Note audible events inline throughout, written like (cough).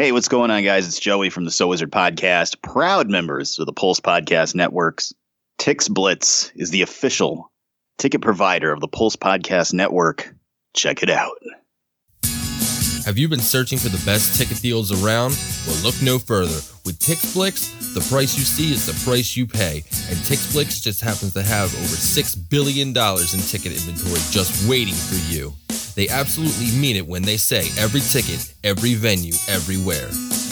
Hey, what's going on, guys? It's Joey from the So Wizard Podcast, proud members of the Pulse Podcast Networks. TixBlitz is the official ticket provider of the Pulse Podcast Network. Check it out. Have you been searching for the best ticket deals around? Well, look no further. With TixBlitz, the price you see is the price you pay. And TixBlitz just happens to have over $6 billion in ticket inventory just waiting for you. They absolutely mean it when they say every ticket, every venue, everywhere.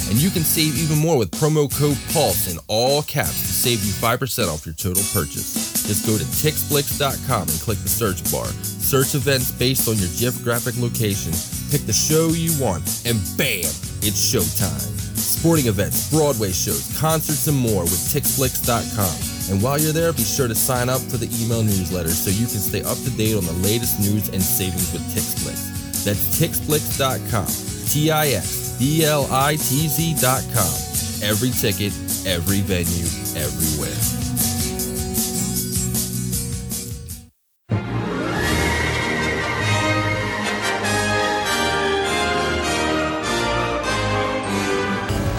And you can save even more with promo code PULSE in all caps to save you 5% off your total purchase. Just go to tixblitz.com and click the search bar. Search events based on your geographic location, pick the show you want, and bam, it's showtime. Sporting events, Broadway shows, concerts, and more with tixblitz.com. And while you're there, be sure to sign up for the email newsletter so you can stay up to date on the latest news and savings with TixBlitz. That's tixblitz.com. T I X B L I T Z.com. Every ticket, every venue, everywhere.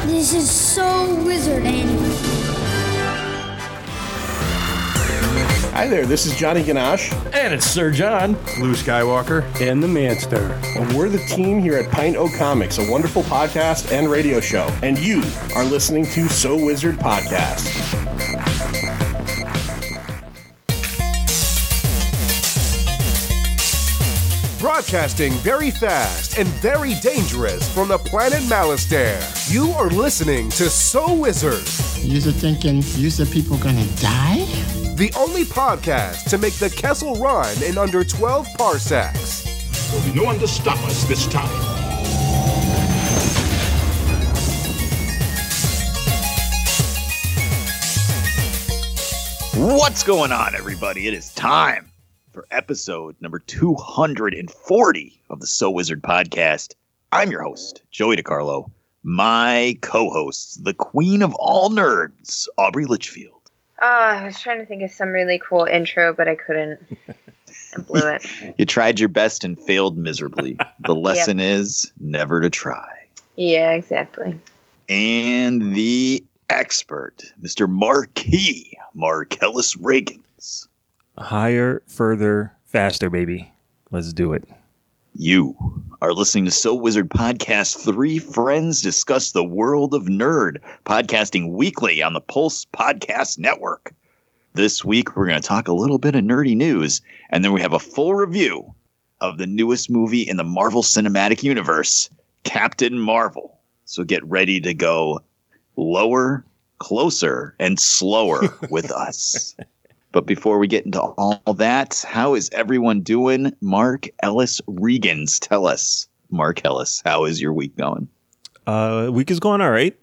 This is so wizard, Hi there, this is Johnny Ganache. And it's Sir John. Luke Skywalker. And the Manster. And we're the team here at Pint O Comics, a wonderful podcast and radio show. And you are listening to So Wizard Podcast. Broadcasting very fast and very dangerous from the planet Malastare. You are listening to So Wizard. You're thinking, you said people gonna die? The only podcast to make the Kessel run in under 12 parsecs. There'll be no one to stop us this time. What's going on, everybody? It is time for episode number 240 of the So Wizard podcast. I'm your host, Joey DiCarlo. My co hosts, the queen of all nerds, Aubrey Litchfield. Oh, I was trying to think of some really cool intro, but I couldn't. I blew it. (laughs) you tried your best and failed miserably. The (laughs) lesson yep. is never to try. Yeah, exactly. And the expert, Mr. Marquis Marcellus Reagans. Higher, further, faster, baby. Let's do it. You are listening to So Wizard Podcast. Three friends discuss the world of nerd, podcasting weekly on the Pulse Podcast Network. This week, we're going to talk a little bit of nerdy news, and then we have a full review of the newest movie in the Marvel Cinematic Universe, Captain Marvel. So get ready to go lower, closer, and slower with (laughs) us. But before we get into all that, how is everyone doing? Mark Ellis Regans, tell us, Marcellus, how is your week going? Uh, week is going all right.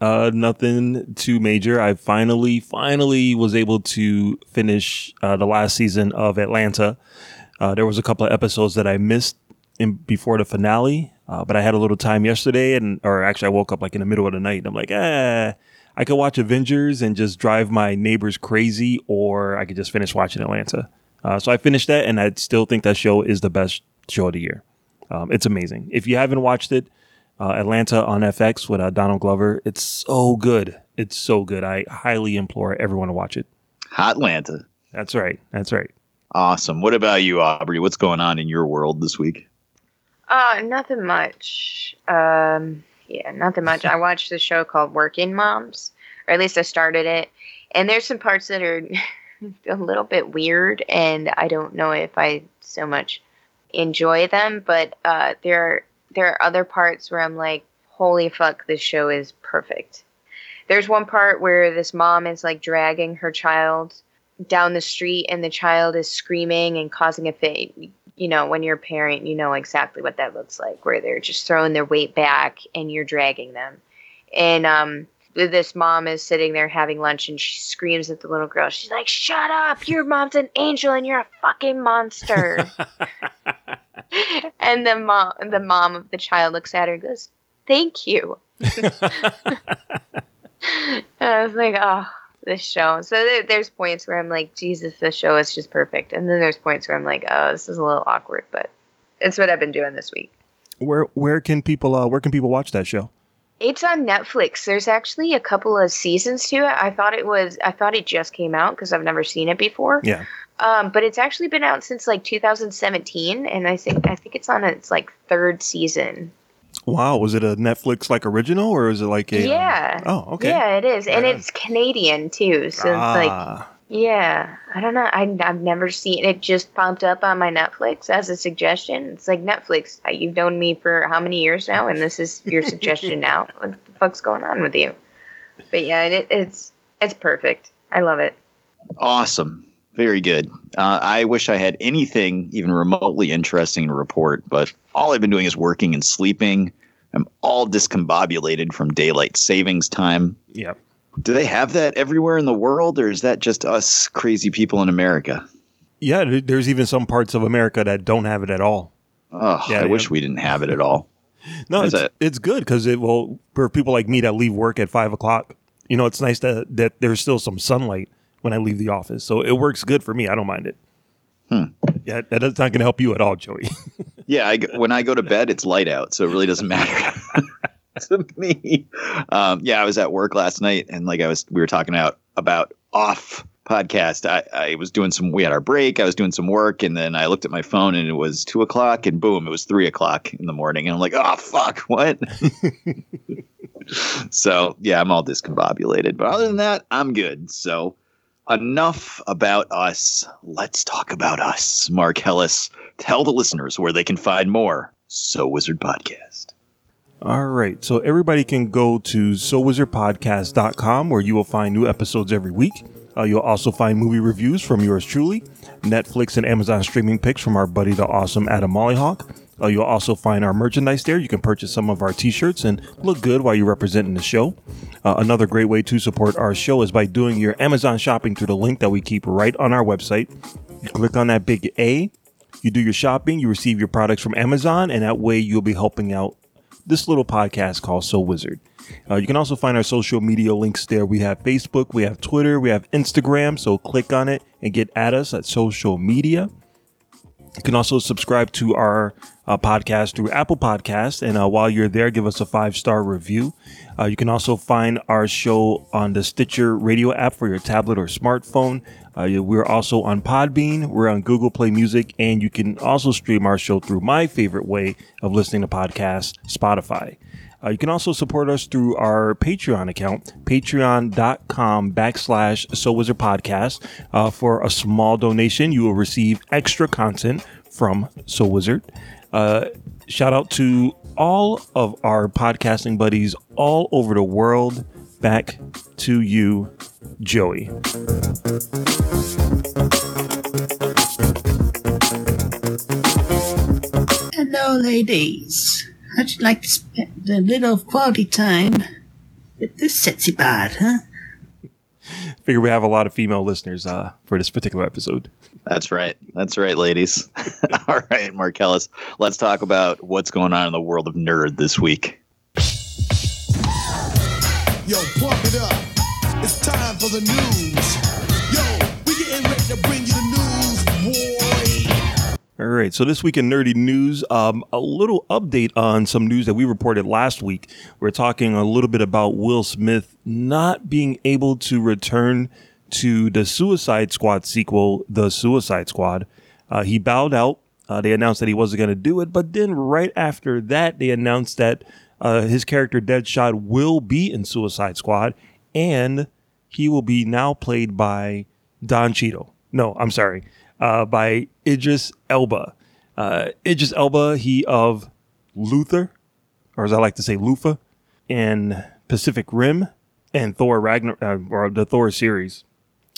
Uh, nothing too major. I finally, finally was able to finish uh, the last season of Atlanta. Uh, there was a couple of episodes that I missed in before the finale, uh, but I had a little time yesterday, and or actually, I woke up like in the middle of the night. And I'm like, eh I could watch Avengers and just drive my neighbors crazy, or I could just finish watching Atlanta. Uh, so I finished that, and I still think that show is the best show of the year. Um, it's amazing. If you haven't watched it, uh, Atlanta on FX with uh, Donald Glover, it's so good. It's so good. I highly implore everyone to watch it. Hot Atlanta. That's right. That's right. Awesome. What about you, Aubrey? What's going on in your world this week? Uh, nothing much. Um, yeah, nothing much. I watched a show called Working Moms, or at least I started it, and there's some parts that are (laughs) a little bit weird, and I don't know if I so much enjoy them, but uh, there are there are other parts where I'm like, holy fuck, this show is perfect. There's one part where this mom is like dragging her child down the street, and the child is screaming and causing a fit you know, when you're a parent, you know exactly what that looks like, where they're just throwing their weight back and you're dragging them. And um, this mom is sitting there having lunch and she screams at the little girl. She's like, "Shut up! Your mom's an angel and you're a fucking monster." (laughs) and the mom, the mom of the child looks at her and goes, "Thank you." (laughs) (laughs) I was like, "Oh." This show. So there, there's points where I'm like, Jesus, this show is just perfect, and then there's points where I'm like, oh, this is a little awkward, but it's what I've been doing this week. Where where can people uh, where can people watch that show? It's on Netflix. There's actually a couple of seasons to it. I thought it was. I thought it just came out because I've never seen it before. Yeah. Um, but it's actually been out since like 2017, and I think I think it's on its like third season. Wow, was it a Netflix like original or is it like a? um, yeah. oh, okay. Yeah, it is, and Right on. it's Canadian too. So it's like, Ah, yeah, I don't know. I, I've never seen it. Just popped up on my Netflix as a suggestion. It's like Netflix. uh, You've known me for how many years now, and this is your suggestion now. (laughs) What the fuck's going on with you? But yeah, it, it's it's perfect. I love it. Awesome. Very good. Uh, I wish I had anything even remotely interesting to report, but all I've been doing is working and sleeping. I'm all discombobulated from daylight savings time. yeah. Do they have that everywhere in the world, or is that just us crazy people in America? Yeah, there's even some parts of America that don't have it at all. Oh, Yeah, I wish we didn't have it at all. (laughs) No, it's, it? it's good because it will for people like me that leave work at five o'clock. You know, it's nice that that there's still some sunlight when I leave the office, so it works good for me. I don't mind it. Hmm. Yeah, that- that's not going to help you at all, Joey. (laughs) Yeah, I, when I go to bed, it's light out, so it really doesn't matter (laughs) to me. Um, yeah, I was at work last night, and like I was, we were talking about about off podcast. I, I was doing some. We had our break. I was doing some work, and then I looked at my phone, and it was two o'clock, and boom, it was three o'clock in the morning, and I'm like, oh fuck, what? (laughs) so yeah, I'm all discombobulated, but other than that, I'm good. So. Enough about us. Let's talk about us. Marcellus, tell the listeners where they can find more So Wizard Podcast. All right. So everybody can go to sowizardpodcast.com where you will find new episodes every week. Uh, you'll also find movie reviews from yours truly, Netflix and Amazon streaming picks from our buddy, the awesome Adam Mollyhawk. Uh, you'll also find our merchandise there. You can purchase some of our t shirts and look good while you're representing the show. Uh, another great way to support our show is by doing your Amazon shopping through the link that we keep right on our website. You click on that big A, you do your shopping, you receive your products from Amazon, and that way you'll be helping out this little podcast called So Wizard. Uh, you can also find our social media links there. We have Facebook, we have Twitter, we have Instagram. So click on it and get at us at social media. You can also subscribe to our uh, podcast through Apple Podcast, And uh, while you're there, give us a five star review. Uh, you can also find our show on the Stitcher radio app for your tablet or smartphone. Uh, we're also on Podbean, we're on Google Play Music, and you can also stream our show through my favorite way of listening to podcasts, Spotify. Uh, you can also support us through our Patreon account, patreon.com backslash So Wizard Podcast. Uh, for a small donation, you will receive extra content from So Wizard. Uh, shout out to all of our podcasting buddies all over the world. Back to you, Joey. Hello, ladies. How'd you like to spend a little quality time with this sexy bod, huh? Figure we have a lot of female listeners uh, for this particular episode. That's right. That's right, ladies. (laughs) All right, Marcellus, let's talk about what's going on in the world of nerd this week. Yo, pump it up. It's time for the news. All right, so this week in nerdy news, um, a little update on some news that we reported last week. We're talking a little bit about Will Smith not being able to return to the Suicide Squad sequel, The Suicide Squad. Uh, he bowed out. Uh, they announced that he wasn't going to do it, but then right after that, they announced that uh, his character Deadshot will be in Suicide Squad, and he will be now played by Don Cheadle. No, I'm sorry, uh, by Idris Elba. Uh, Idris Elba, he of Luther, or as I like to say, Lufa, in Pacific Rim, and Thor Ragnar, uh, or the Thor series,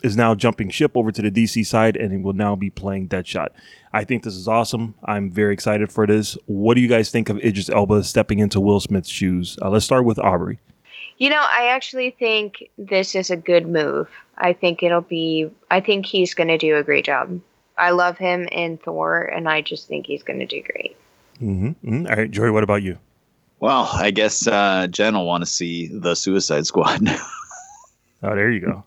is now jumping ship over to the DC side, and he will now be playing Deadshot. I think this is awesome. I'm very excited for this. What do you guys think of Idris Elba stepping into Will Smith's shoes? Uh, let's start with Aubrey. You know, I actually think this is a good move. I think it'll be. I think he's going to do a great job. I love him in Thor, and I just think he's going to do great. Mm-hmm. All right, Joey, what about you? Well, I guess uh, Jen will want to see the Suicide Squad. (laughs) Oh, there you go.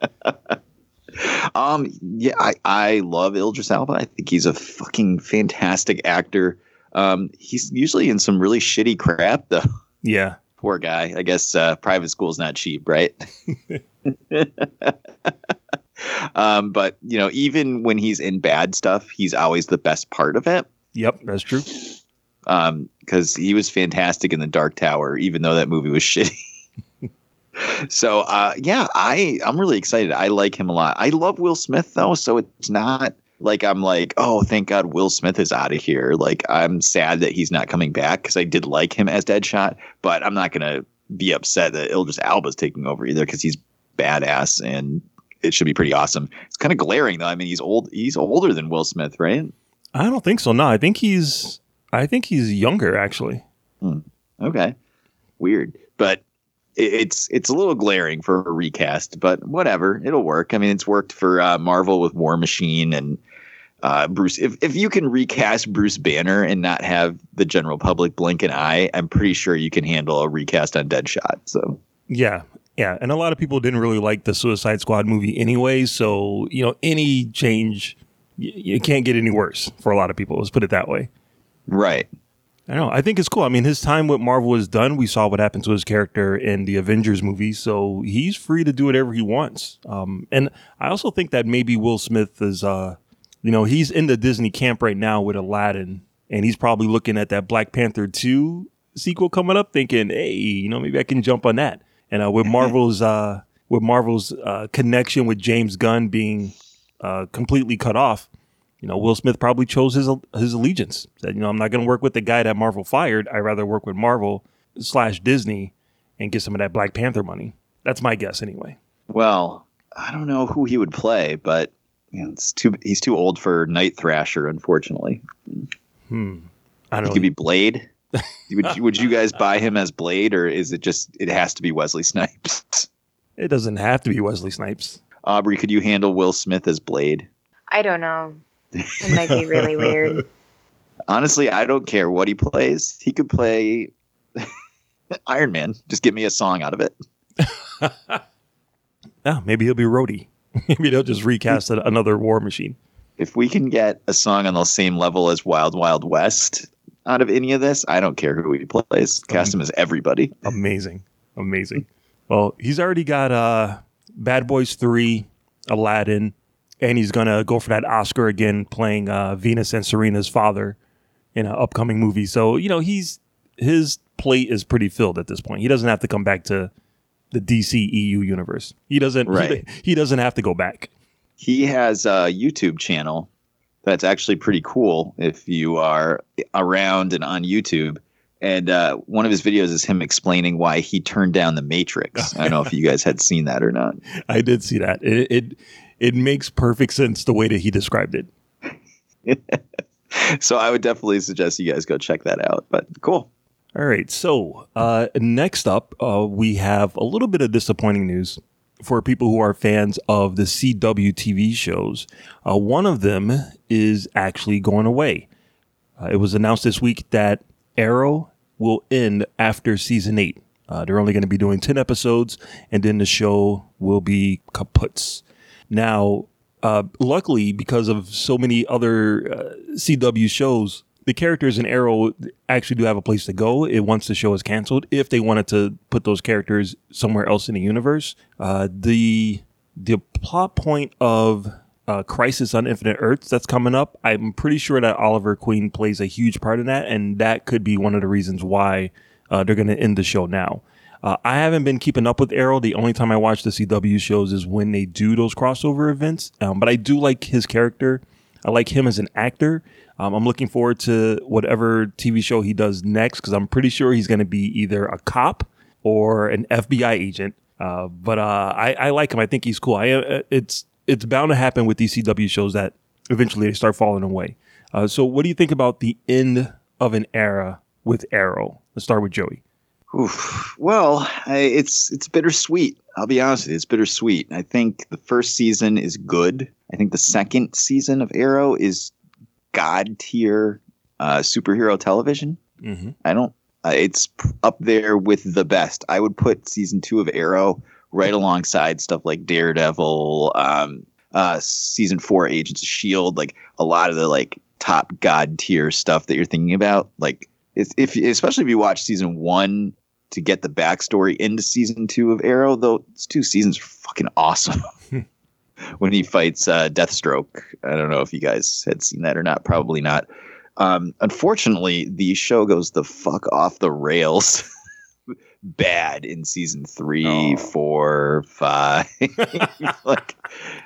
(laughs) um, yeah, I, I love Idris Elba. I think he's a fucking fantastic actor. Um, he's usually in some really shitty crap though. Yeah. Poor guy. I guess uh, private school's not cheap, right? (laughs) um, but you know, even when he's in bad stuff, he's always the best part of it. Yep, that's true. Um, because he was fantastic in the Dark Tower, even though that movie was (laughs) shitty. so uh, yeah, I I'm really excited. I like him a lot. I love Will Smith though, so it's not like I'm like, oh, thank God Will Smith is out of here. Like I'm sad that he's not coming back because I did like him as Deadshot, but I'm not gonna be upset that Idris Elba's taking over either because he's badass and it should be pretty awesome. It's kind of glaring though. I mean, he's old. He's older than Will Smith, right? I don't think so. No, I think he's I think he's younger actually. Hmm. Okay, weird, but it's it's a little glaring for a recast, but whatever, it'll work. I mean, it's worked for uh, Marvel with War Machine and uh, Bruce. If if you can recast Bruce Banner and not have the general public blink an eye, I'm pretty sure you can handle a recast on Deadshot. So Yeah, yeah, and a lot of people didn't really like the Suicide Squad movie anyway. So you know, any change, y- you can't get any worse for a lot of people. Let's put it that way. right, I know. I think it's cool. I mean, his time with Marvel is done. We saw what happened to his character in the Avengers movie, so he's free to do whatever he wants. Um, and I also think that maybe Will Smith is, uh, you know, he's in the Disney camp right now with Aladdin, and he's probably looking at that Black Panther two sequel coming up, thinking, hey, you know, maybe I can jump on that. And uh, with (laughs) Marvel's, uh, with Marvel's uh, connection with James Gunn being uh, completely cut off, you know, Will Smith probably chose his his allegiance. Said, you know, I'm not going to work with the guy that Marvel fired. I'd rather work with Marvel slash Disney and get some of that Black Panther money. That's my guess, anyway. well, I don't know who he would play, but you know, it's too he's too old for Night Thrasher, unfortunately. Hmm. I don't He could be Blade. (laughs) would you, would you guys buy him as Blade, or is it just it has to be Wesley Snipes? (laughs) It doesn't have to be Wesley Snipes. Aubrey, could you handle Will Smith as Blade? I don't know. It might be really weird. (laughs) Honestly, I don't care what he plays. He could play Iron Man. Just give me a song out of it. Yeah, maybe he'll be Rhodey. (laughs) maybe they'll just recast another War Machine. If we can get a song on the same level as Wild Wild West out of any of this, I don't care who he plays. Cast him as everybody. Amazing, amazing. Well, he's already got uh, Bad Boys Three, Aladdin, and he's gonna go for that Oscar again, playing uh, Venus and Serena's father in an upcoming movie. So you know he's his plate is pretty filled at this point. He doesn't have to come back to the DC EU universe. He doesn't. he- Right. (laughs) he doesn't have to go back. He has a YouTube channel that's actually pretty cool if you are around and on YouTube. And uh, one of his videos is him explaining why he turned down The Matrix. I don't know if you guys had seen that or not. (laughs) I did see that. It it, it makes perfect sense the way that he described it. (laughs) So I would definitely suggest you guys go check that out. But cool. All right. So uh, next up, uh, we have a little bit of disappointing news for people who are fans of the CW TV shows. Uh, one of them is actually going away. Uh, it was announced this week that Arrow will end after season eight. Uh, they're only going to be doing 10 episodes, and then the show will be kaputs. Now, uh, luckily, because of so many other CW shows, the characters in Arrow actually do have a place to go it, once the show is canceled. If they wanted to put those characters somewhere else in the universe, uh, the the plot point of uh, Crisis on Infinite Earths that's coming up, I'm pretty sure that Oliver Queen plays a huge part in that, and that could be one of the reasons why uh, they're going to end the show now. Uh, I haven't been keeping up with Arrow. The only time I watch the CW shows is when they do those crossover events. Um, but I do like his character. I like him as an actor. Um, I'm looking forward to whatever TV show he does next because I'm pretty sure he's going to be either a cop or an FBI agent. Uh, but uh, I, I like him. I think he's cool. I, uh, it's it's bound to happen with these CW shows that eventually they start falling away. Uh, so, what do you think about the end of an era with Arrow? Let's start with Joey. Oof. Well, I, it's it's bittersweet. I'll be honest with you, it's bittersweet. I think the first season is good. I think the second season of Arrow is god tier uh, superhero television. Mm-hmm. I don't. Uh, it's up there with the best. I would put season two of Arrow right alongside stuff like Daredevil, um, uh, season four Agents of Shield, like a lot of the like top god tier stuff that you're thinking about. Like, it's, if especially if you watch season one to get the backstory into season two of Arrow, though. These two seasons are fucking awesome. (laughs) when he fights uh, Deathstroke, I don't know if you guys had seen that or not. Probably not. Um, unfortunately, the show goes the fuck off the rails. (laughs) bad in season three, Oh. four, five. (laughs) like,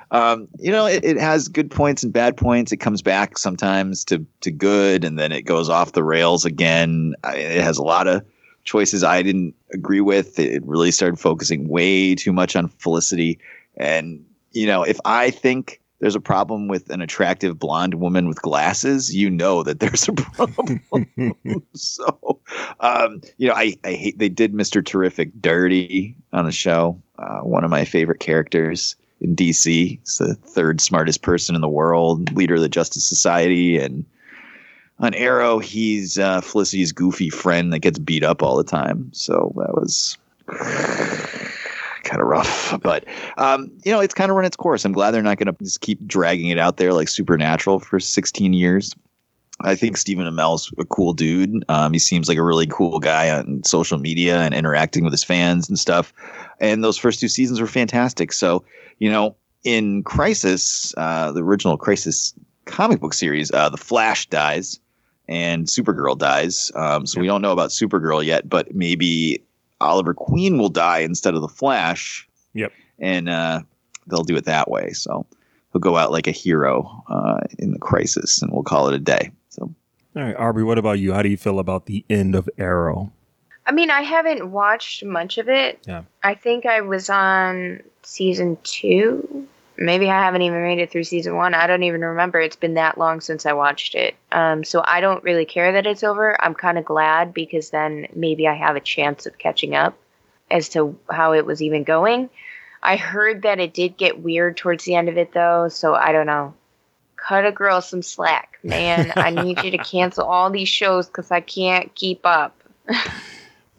um, you know, it, it has good points and bad points. It comes back sometimes to to good, and then it goes off the rails again. I, it has a lot of choices I didn't agree with. It really started focusing way too much on Felicity, and you know, if I think there's a problem with an attractive blonde woman with glasses, you know that there's a problem. (laughs) (laughs) so, um, you know, I, I hate they did Mr. Terrific dirty on the show. Uh, one of my favorite characters in DC. He's the third smartest person in the world, leader of the Justice Society, and on Arrow, he's uh, Felicity's goofy friend that gets beat up all the time. So that was kind of rough, (laughs) but um, you know, it's kind of run its course. I'm glad they're not going to just keep dragging it out there like Supernatural for 16 years. I think Stephen Amell's a cool dude. Um, he seems like a really cool guy on social media and interacting with his fans and stuff. And those first two seasons were fantastic. So, you know, in Crisis, uh, the original Crisis comic book series, uh, the Flash dies and Supergirl dies. Um, so we don't know about Supergirl yet, but maybe Oliver Queen will die instead of the Flash. Yep. And uh, they'll do it that way. So he'll go out like a hero uh, in the crisis, and we'll call it a day. So All right, Aubrey, what about you? How do you feel about the end of Arrow? I mean, I haven't watched much of it. Yeah. I think I was on season two. Maybe I haven't even made it through season one. I don't even remember. It's been that long since I watched it. Um, so I don't really care that it's over. I'm kind of glad because then maybe I have a chance of catching up as to how it was even going. I heard that it did get weird towards the end of it though, so I don't know. Cut a girl some slack, man. I need you to (laughs) cancel all these shows because I can't keep up.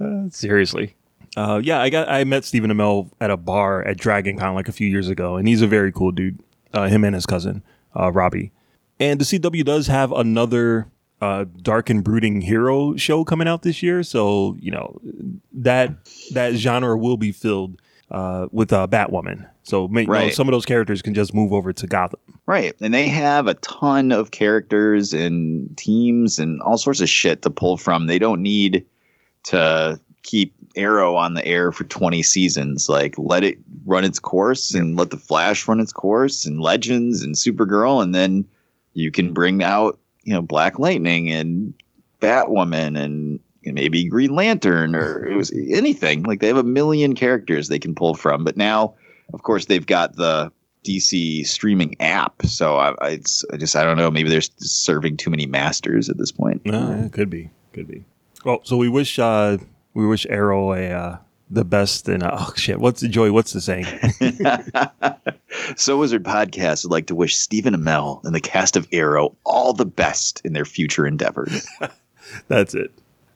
Uh, seriously. Uh, yeah, I got I met Stephen Amell at a bar at Dragon Con like a few years ago, and he's a very cool dude. Uh, him and his cousin, uh, Robbie. And the CW does have another uh, dark and brooding hero show coming out this year, so you know that that genre will be filled uh, with uh, Batwoman. So you know, some of those characters can just move over to Gotham. Right. And they have a ton of characters and teams and all sorts of shit to pull from. They don't need to keep Arrow on the air for 20 seasons. Like, let it run its course and let The Flash run its course and Legends and Supergirl. And then you can bring out, you know, Black Lightning and Batwoman and maybe Green Lantern or (laughs) it was anything. Like, they have a million characters they can pull from. But now, of course, they've got the DC streaming app. So I, I, it's, I just I don't know. Maybe they're serving too many masters at this point. No, yeah, could be, could be. Well, so we wish uh, we wish Arrow a uh, the best. And oh shit, what's the joy? What's the saying? (laughs) so Wizard Podcast would like to wish Stephen Amell and the cast of Arrow all the best in their future endeavors. (laughs) That's it.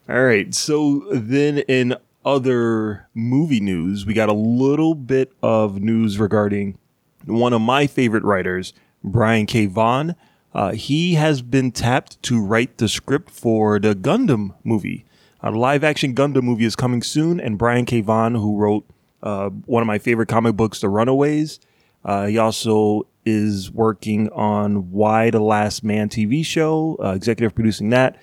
All right. So then, in other movie news, we got a little bit of news regarding one of my favorite writers, Brian K. Vaughan. Uh, he has been tapped to write the script for the Gundam movie. A live action Gundam movie is coming soon, and Brian K. Vaughan, who wrote uh, one of my favorite comic books, The Runaways, uh, he also is working on Y: The Last Man TV show, uh, executive producing that.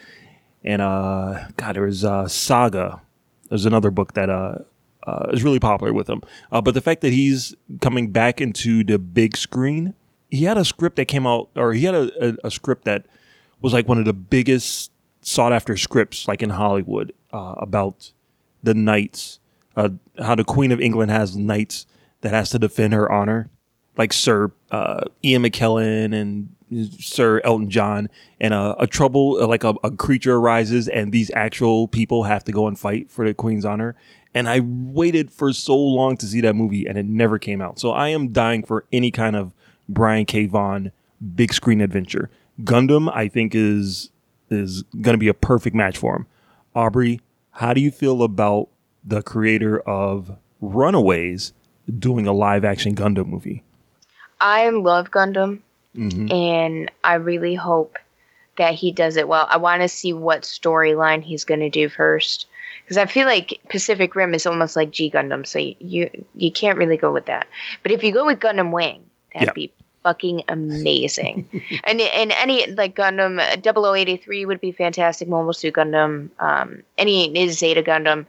And uh, God, there was uh, Saga. There's another book that uh, uh, is really popular with him. Uh, but the fact that he's coming back into the big screen, he had a script that came out, or he had a, a, a script that was like one of the biggest sought after scripts, like in Hollywood, uh, about the knights, uh, how the Queen of England has knights that has to defend her honor, like Sir uh, Ian McKellen and Sir Elton John, and a, a trouble uh, like a, a creature arises, and these actual people have to go and fight for the Queen's honor. And I waited for so long to see that movie, and it never came out. So I am dying for any kind of Brian K. Vaughan big screen adventure. Gundam, I think, is is going to be a perfect match for him. Aubrey, how do you feel about the creator of Runaways doing a live action Gundam movie? I love Gundam, Mhm. and I really hope that he does it well. I want to see what storyline he's going to do first, because I feel like Pacific Rim is almost like G Gundam, so you, you you can't really go with that. But if you go with Gundam Wing, that'd Yeah. be fucking amazing. (laughs) and and any like Gundam uh, 0083 would be fantastic. Mobile Suit Gundam, um, any Zeta Gundam.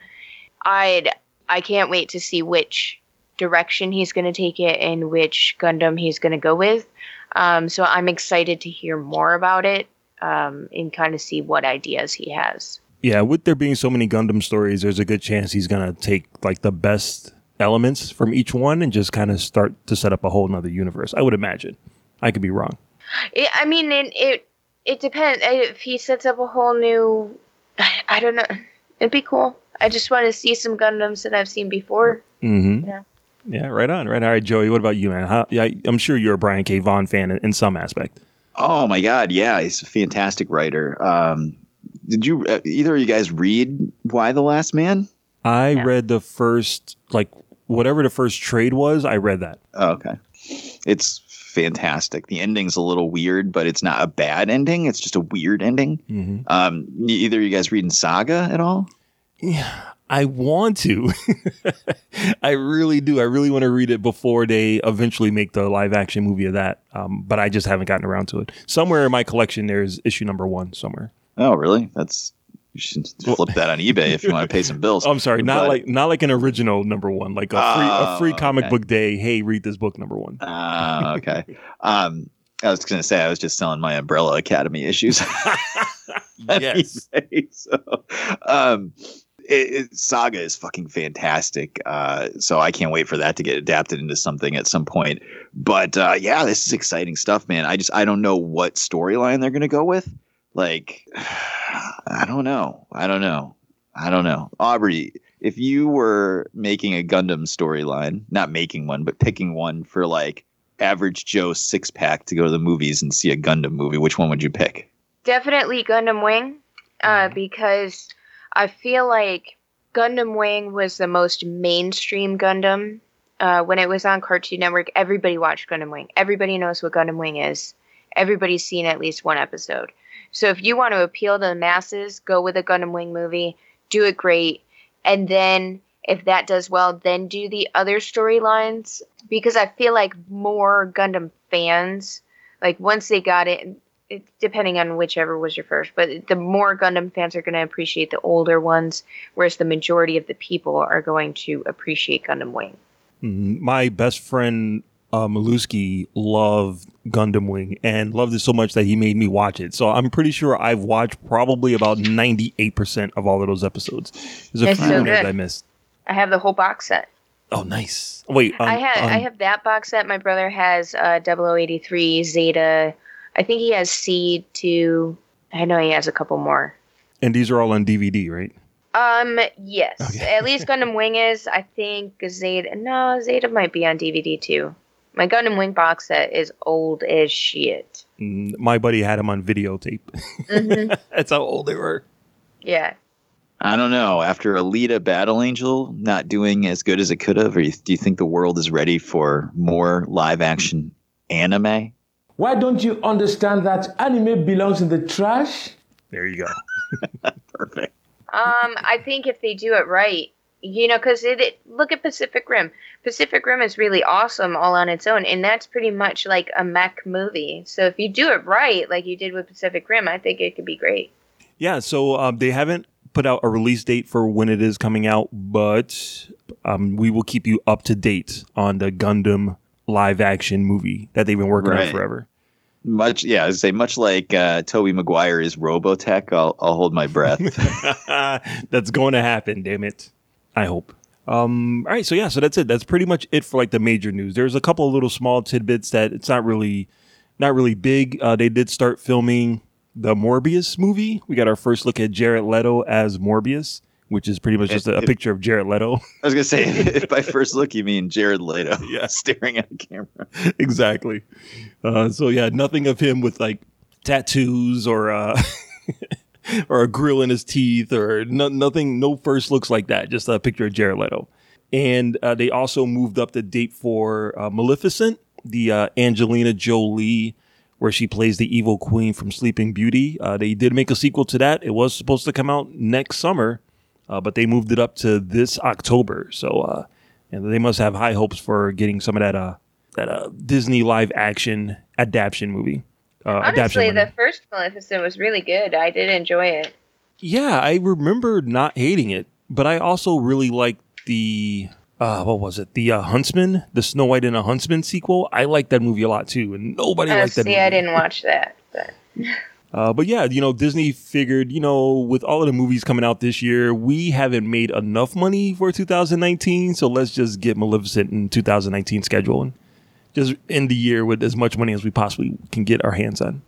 I'd I can't wait to see which direction he's going to take it and which Gundam he's going to go with. Um, so I'm excited to hear more about it um, and kind of see what ideas he has. Yeah, with there being so many Gundam stories, there's a good chance he's gonna take like the best elements from each one and just kind of start to set up a whole nother universe. I would imagine. I could be wrong. It, I mean, it, it it depends if he sets up a whole new. I, (sighs) I don't know. It'd be cool. I just want to see some Gundams that I've seen before. Mm-hmm. Yeah. Yeah, right on, right. All right, Joey. What about you, man? How, yeah, I'm sure you're a Brian K. Vaughan fan in, in some aspect. Oh my God, yeah, he's a fantastic writer. Um, did you uh, either of you guys read Y: The Last Man? I read the first, like whatever the first trade was. I read that. Oh, okay, it's fantastic. The ending's a little weird, but it's not a bad ending. It's just a weird ending. Mm-hmm. Um, either you guys reading Saga at all? Yeah, I want to. (laughs) I really do. I really want to read it before they eventually make the live action movie of that. Um, but I just haven't gotten around to it. Somewhere in my collection, there's issue number one somewhere. Oh, really? That's you should flip that on eBay if you want to pay some bills. (laughs) I'm sorry, not But- like not like an original number one, like a free a free Oh, comic okay. book day. Hey, read this book number one. Ah, okay. um, I was going to say I was just selling my Umbrella Academy issues. (laughs) Yes. eBay, so, um, it, it, Saga is fucking fantastic. Uh, so I can't wait for that to get adapted into something at some point. But uh, yeah, this is exciting stuff, man. I just I don't know what storyline they're going to go with. Like, I don't know. I don't know. I don't know. Aubrey, if you were making a Gundam storyline, not making one, but picking one for like average Joe six pack to go to the movies and see a Gundam movie, which one would you pick? Definitely Gundam Wing, uh, because I feel like Gundam Wing was the most mainstream Gundam. Uh, when it was on Cartoon Network, everybody watched Gundam Wing. Everybody knows what Gundam Wing is. Everybody's seen at least one episode. So if you want to appeal to the masses, go with a Gundam Wing movie, do it great, and then if that does well, then do the other storylines because I feel like more Gundam fans, like once they got it, it depending on whichever was your first, but the more Gundam fans are going to appreciate the older ones, whereas the majority of the people are going to appreciate Gundam Wing. Mhm. My best friend uh, Maluski loved Gundam Wing and loved it so much that he made me watch it. So I'm pretty sure I've watched probably about 98% of all of those episodes. There's a It's few so that I missed. I have the whole box set. Oh, nice. Wait, um, I have I um, have that box set. My brother has uh, 0083 Zeta. I think he has C two. I know he has a couple more. and these are all on DVD, right? Um, yes. At least Gundam Wing is. I think Zeta. No, Zeta might be on DVD too. My Gundam Wing box set is old as shit. Mm, My buddy had them on videotape. Mhm. (laughs) That's how old they were. Yeah. I don't know. After Alita Battle Angel not doing as good as it could have, or you, do you think the world is ready for more live action anime? Why don't you understand that anime belongs in the trash? There you go. (laughs) Perfect. Um, I think if they do it right, you know, because it, it look at Pacific Rim. Pacific Rim is really awesome all on its own, and that's pretty much like a mech movie. So if you do it right, like you did with Pacific Rim, I think it could be great. Yeah, so um, they haven't put out a release date for when it is coming out, but um, we will keep you up to date on the Gundam live action movie that they've been working on forever. Much, yeah, I would say much like uh, Tobey Maguire is Robotech. I'll, I'll hold my breath. (laughs) that's going to happen, damn it. I hope. Um, all right, so yeah, so that's it. That's pretty much it for like the major news. There's a couple of little small tidbits that it's not really, not really big. Uh, they did start filming the Morbius movie. We got our first look at Jared Leto as Morbius, which is pretty much just a, a picture of Jared Leto. (laughs) I was gonna say, if by first look you mean Jared Leto, (laughs) yeah, (laughs) staring at a camera. exactly. Uh, so yeah, nothing of him with like tattoos or uh, (laughs) or a grill in his teeth or no, nothing. No first looks like that. Just a picture of Jared Leto. And uh, they also moved up the date for uh, Maleficent, the uh, Angelina Jolie, where she plays the evil queen from Sleeping Beauty. Uh, they did make a sequel to that. It was supposed to come out next summer. uh, but they moved it up to this October. So, uh, and they must have high hopes for getting some of that that Disney live action adaptation movie. Uh, Honestly, the first Maleficent was really good. I did enjoy it. Yeah, I remember not hating it, but I also really liked the uh what was it? The uh, Huntsman, the Snow White and a Huntsman sequel. I liked that movie a lot too, and nobody Uh, liked that see. I didn't watch that. But (laughs) Uh, but yeah, you know, Disney figured, you know, with all of the movies coming out this year, we haven't made enough money for 2019, so let's just get Maleficent in 2019 schedule and just end the year with as much money as we possibly can get our hands on.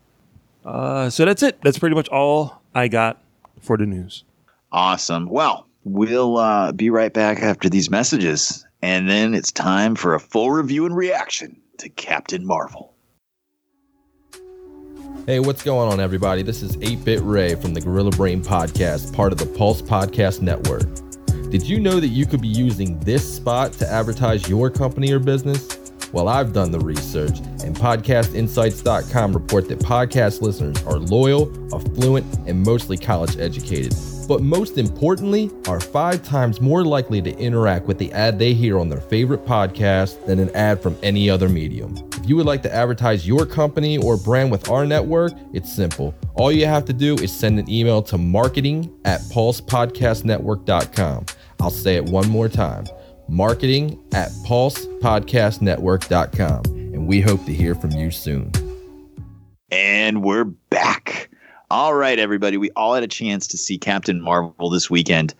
Uh, so that's it. That's pretty much all I got for the news. Awesome. Well, we'll uh, be right back after these messages, and then it's time for a full review and reaction to Captain Marvel. Hey, what's going on, everybody? This is 8 Bit Ray from the Gorilla Brain Podcast, part of the Pulse Podcast Network. Did you know that you could be using this spot to advertise your company or business? Well, I've done the research, and podcastinsights.com report that podcast listeners are loyal, affluent, and mostly college educated. But most importantly, are five times more likely to interact with the ad they hear on their favorite podcast than an ad from any other medium. If you would like to advertise your company or brand with our network, it's simple. All you have to do is send an email to marketing at pulsepodcastnetwork.com. I'll say it one more time marketing at pulsepodcastnetwork.com. And we hope to hear from you soon. And we're back. All right, everybody. We all had a chance to see Captain Marvel this weekend.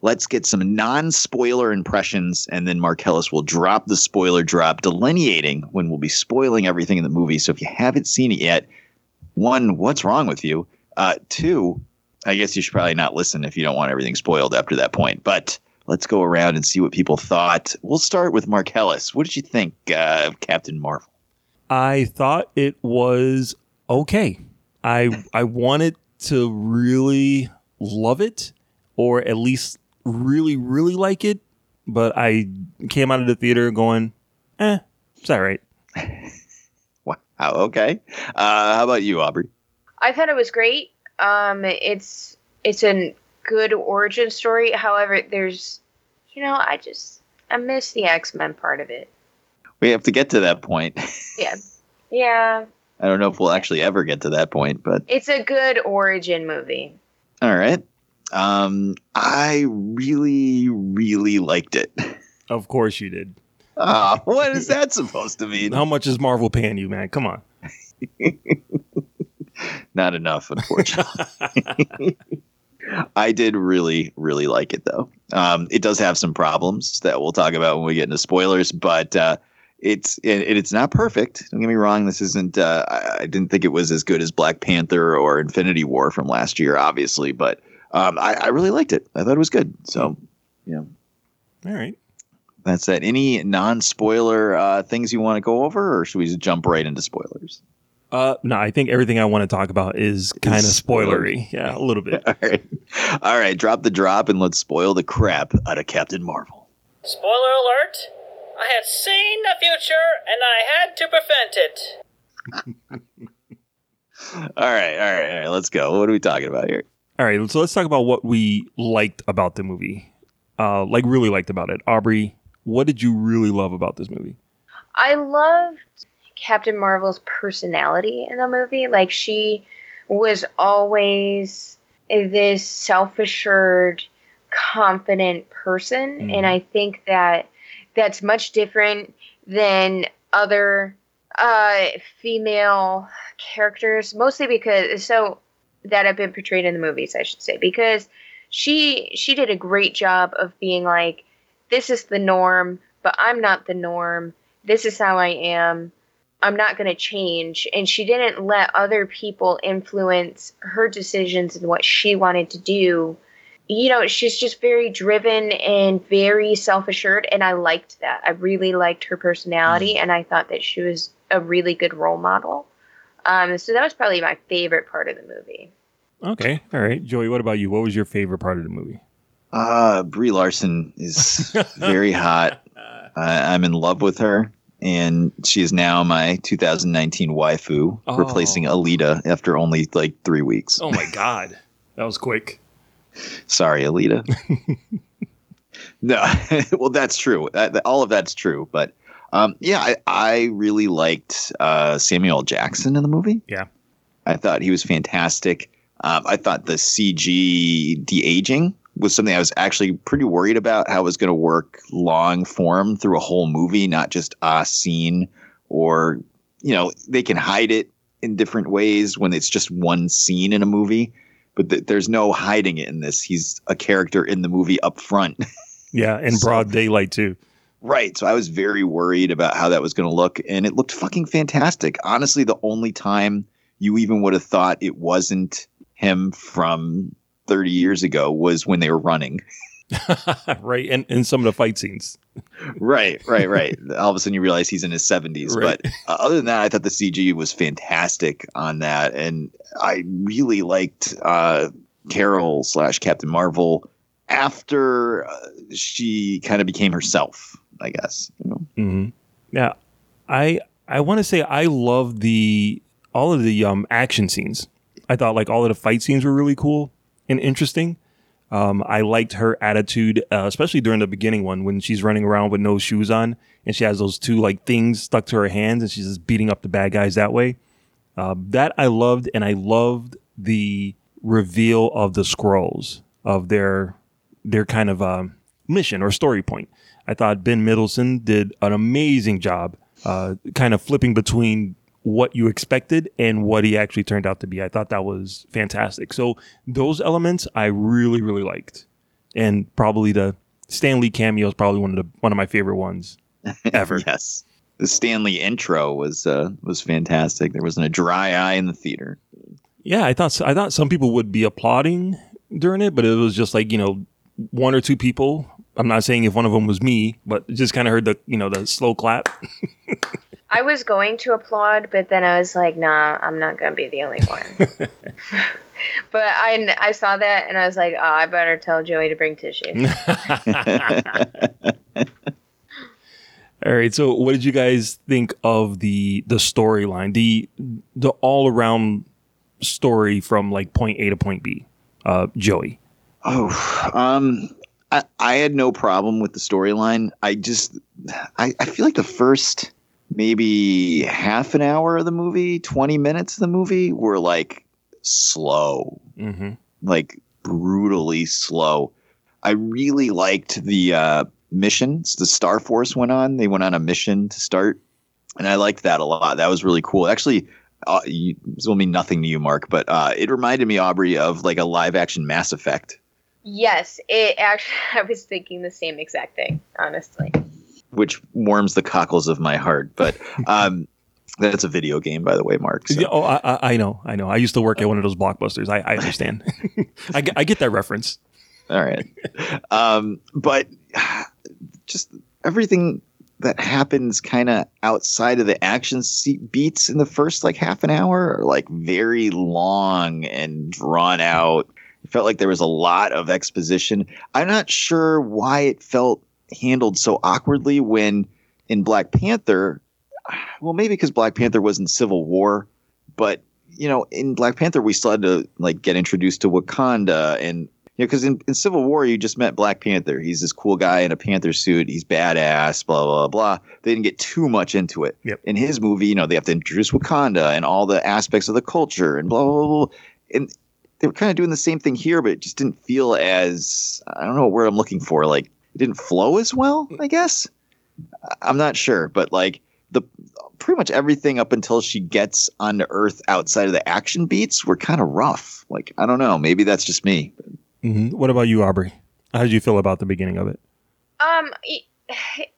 Let's get some non spoiler impressions, and then Marcellus will drop the spoiler drop, delineating when we'll be spoiling everything in the movie. So if you haven't seen it yet, one, what's wrong with you? Uh, two, I guess you should probably not listen if you don't want everything spoiled after that point. But let's go around and see what people thought. We'll start with Marcellus. What did you think uh, of Captain Marvel? I thought it was okay. I I wanted to really love it, or at least really really like it, but I came out of the theater going, "Eh, it's all right." (laughs) Wow. Okay. Uh, how about you, Aubrey? I thought it was great. Um, it's it's a good origin story. However, there's, you know, I just I miss the X Men part of it. We have to get to that point. (laughs) Yeah, yeah. I don't know if we'll actually ever get to that point, but It's a good origin movie. all right. Um, I really, really liked it. (laughs) Of course you did. Ah, (laughs) what is that supposed to mean? How much is Marvel paying you, man? Come on. Not enough, unfortunately. I did really, really like it, though. Um, it does have some problems that we'll talk about when we get into spoilers, but uh, it's it, it's not perfect. Don't get me wrong. This isn't. Uh, I, I didn't think it was as good as Black Panther or Infinity War from last year, obviously, but um, I, I really liked it. I thought it was good. So, yeah, All right. that's that. Any non-spoiler uh, things you want to go over, or should we just jump right into spoilers? Uh, no, I think everything I want to talk about is kind of spoilery. Yeah, a little bit. (laughs) All right, all right. Drop the drop and let's spoil the crap out of Captain Marvel. Spoiler alert! I had seen the future and I had to prevent it. (laughs) All right, all right, all right. Let's go. What are we talking about here? All right, so let's talk about what we liked about the movie. Uh, like really liked about it. Aubrey, what did you really love about this movie? I loved Captain Marvel's personality in the movie. Like she was always this self-assured, confident person, Mhm. and I think that that's much different than other uh, female characters. Mostly because so that have been portrayed in the movies, I should say, because she she did a great job of being like, this is the norm, but I'm not the norm. This is how I am. I'm not going to change. And she didn't let other people influence her decisions and what she wanted to do. You know, she's just very driven and very self assured. And I liked that. I really liked her personality. And I thought that she was a really good role model. Um, so that was probably my favorite part of the movie. Okay, all right, Joey. What about you? What was your favorite part of the movie? Uh, Brie Larson is (laughs) very hot. (laughs) I I'm in love with her, and she is now my 2019 waifu, Oh. replacing Alita after only like three weeks. Oh my god, that was quick. Sorry, Alita. (laughs) no, (laughs) well, that's true. All of that's true. But um, yeah, I, I really liked uh, Samuel Jackson in the movie. Yeah. I thought he was fantastic. Um, I thought the CG de aging was something I was actually pretty worried about how it was going to work long form through a whole movie, not just a scene or, you know, they can hide it in different ways when it's just one scene in a movie. But th- there's no hiding it in this. He's a character in the movie up front. (laughs) Yeah, in broad daylight too. Right. So I was very worried about how that was going to look, and it looked fucking fantastic. Honestly, the only time you even would have thought it wasn't him from 30 years ago was when they were running. (laughs) (laughs) right, and in some of the fight scenes. right, right, right. All of a sudden you realize he's in his 70s. Right. But uh, other than that, I thought the CG was fantastic on that. And I really liked uh, Carol slash Captain Marvel after uh, she kind of became herself, I guess. You know? hmm Yeah, I I want to say I love the all of the um, action scenes. I thought like all of the fight scenes were really cool and interesting. Um, I liked her attitude, uh, especially during the beginning one when she's running around with no shoes on and she has those two like things stuck to her hands and she's just beating up the bad guys that way. Uh, that I loved, and I loved the reveal of the Skrulls of their their kind of um, mission or story point. I thought Ben Mendelsohn did an amazing job, uh, kind of flipping between what you expected and what he actually turned out to be. I thought that was fantastic. So those elements I really really liked, and probably the Stan Lee cameo is probably one of the one of my favorite ones (laughs) ever. yes. The Stan Lee intro was uh, was fantastic. There wasn't a dry eye in the theater. Yeah, I thought I thought some people would be applauding during it, but it was just like you know one or two people. I'm not saying if one of them was me, but just kind of heard the you know the slow clap. (laughs) I was going to applaud, but then I was like, nah, I'm not going to be the only (laughs) one. but I, I saw that and I was like, oh, I better tell Joey to bring tissue. (laughs) (laughs) All right, so what did you guys think of the the storyline, the the all around story from like point A to point B? Uh, Joey. Oh, um, I, I had no problem with the storyline. I just, I, I feel like the first maybe half an hour of the movie, 20 minutes of the movie were like slow, Mm-hmm. like brutally slow. I really liked the uh, missions the Star Force went on. They went on a mission to start, and I liked that a lot. That was really cool. Actually, uh, you, this will mean nothing to you, Mark, but uh, it reminded me, Aubrey, of like a live action Mass Effect. yes, it actually, (laughs) I was thinking the same exact thing, honestly. Which warms the cockles of my heart. But (laughs) um, that's a video game, by the way, Mark. So. Yeah, oh, I, I- know, I know. I used to work at one of those blockbusters. I, I understand. (laughs) I, get- I get that reference. All right. Um, but just everything that happens kind of outside of the action beats in the first like half an hour are like very long and drawn out. It felt like there was a lot of exposition. I'm not sure why it felt handled so awkwardly when in Black Panther, well, maybe because Black Panther was in Civil War, but you know, in Black Panther, we still had to like get introduced to Wakanda and you know, because in, in Civil War, you just met Black Panther. He's this cool guy in a Panther suit. He's badass, blah, blah, blah. They didn't get too much into it. Yep. In his movie, you know, they have to introduce Wakanda and all the aspects of the culture and blah, blah, blah. blah. And they were kind of doing the same thing here, but it just didn't feel as, I don't know what word I'm looking for. Like, it didn't flow as well, I guess. I- I'm not sure, but like, the pretty much everything up until she gets onto Earth outside of the action beats were kind of rough. Like, I don't know. Maybe that's just me. hmm What about you, Aubrey? How did you feel about the beginning of it? Um, it,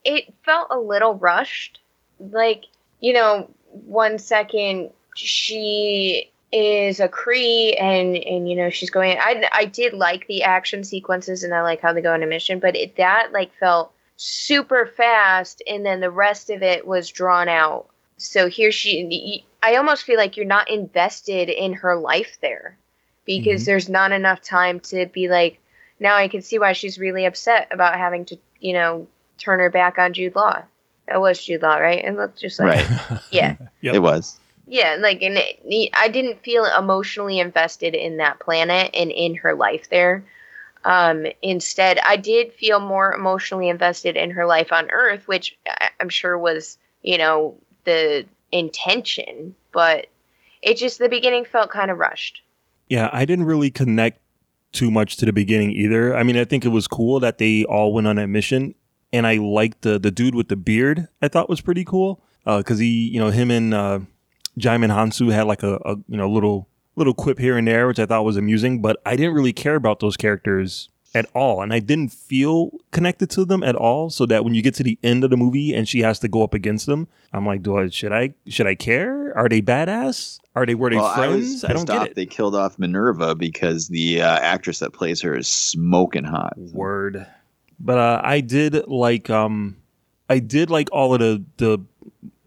it felt a little rushed. Like, you know, one second she is a Kree and and you know she's going. I I did like the action sequences and I like how they go on a mission, but it that like felt super fast, and then the rest of it was drawn out. So here she, I almost feel like you're not invested in her life there because Mhm. there's not enough time to be like, now I can see why she's really upset about having to, you know, turn her back on Jude Law. That was Jude Law, right? It looked just like, yeah, (laughs) It was. Yeah. Like, and it, I didn't feel emotionally invested in that planet and in her life there. Um, instead, I did feel more emotionally invested in her life on Earth, which I'm sure was, you know, the intention, but it just, the beginning felt kind of rushed. Yeah, I didn't really connect too much to the beginning either. I mean, I think it was cool that they all went on that mission, and I liked the the dude with the beard. I thought was pretty cool because he, you know, him and uh, Djimon Hounsou had like a, a you know little little quip here and there, which I thought was amusing. But I didn't really care about those characters at all, and I didn't feel connected to them at all. So that when you get to the end of the movie and she has to go up against them, I'm like, do I should I should I care? Are they badass? Are they were they Well, I friends? I, don't pissed get off it. they killed off Minerva because the uh, actress that plays her is smoking hot. Word. But uh, I did like um I did like all of the the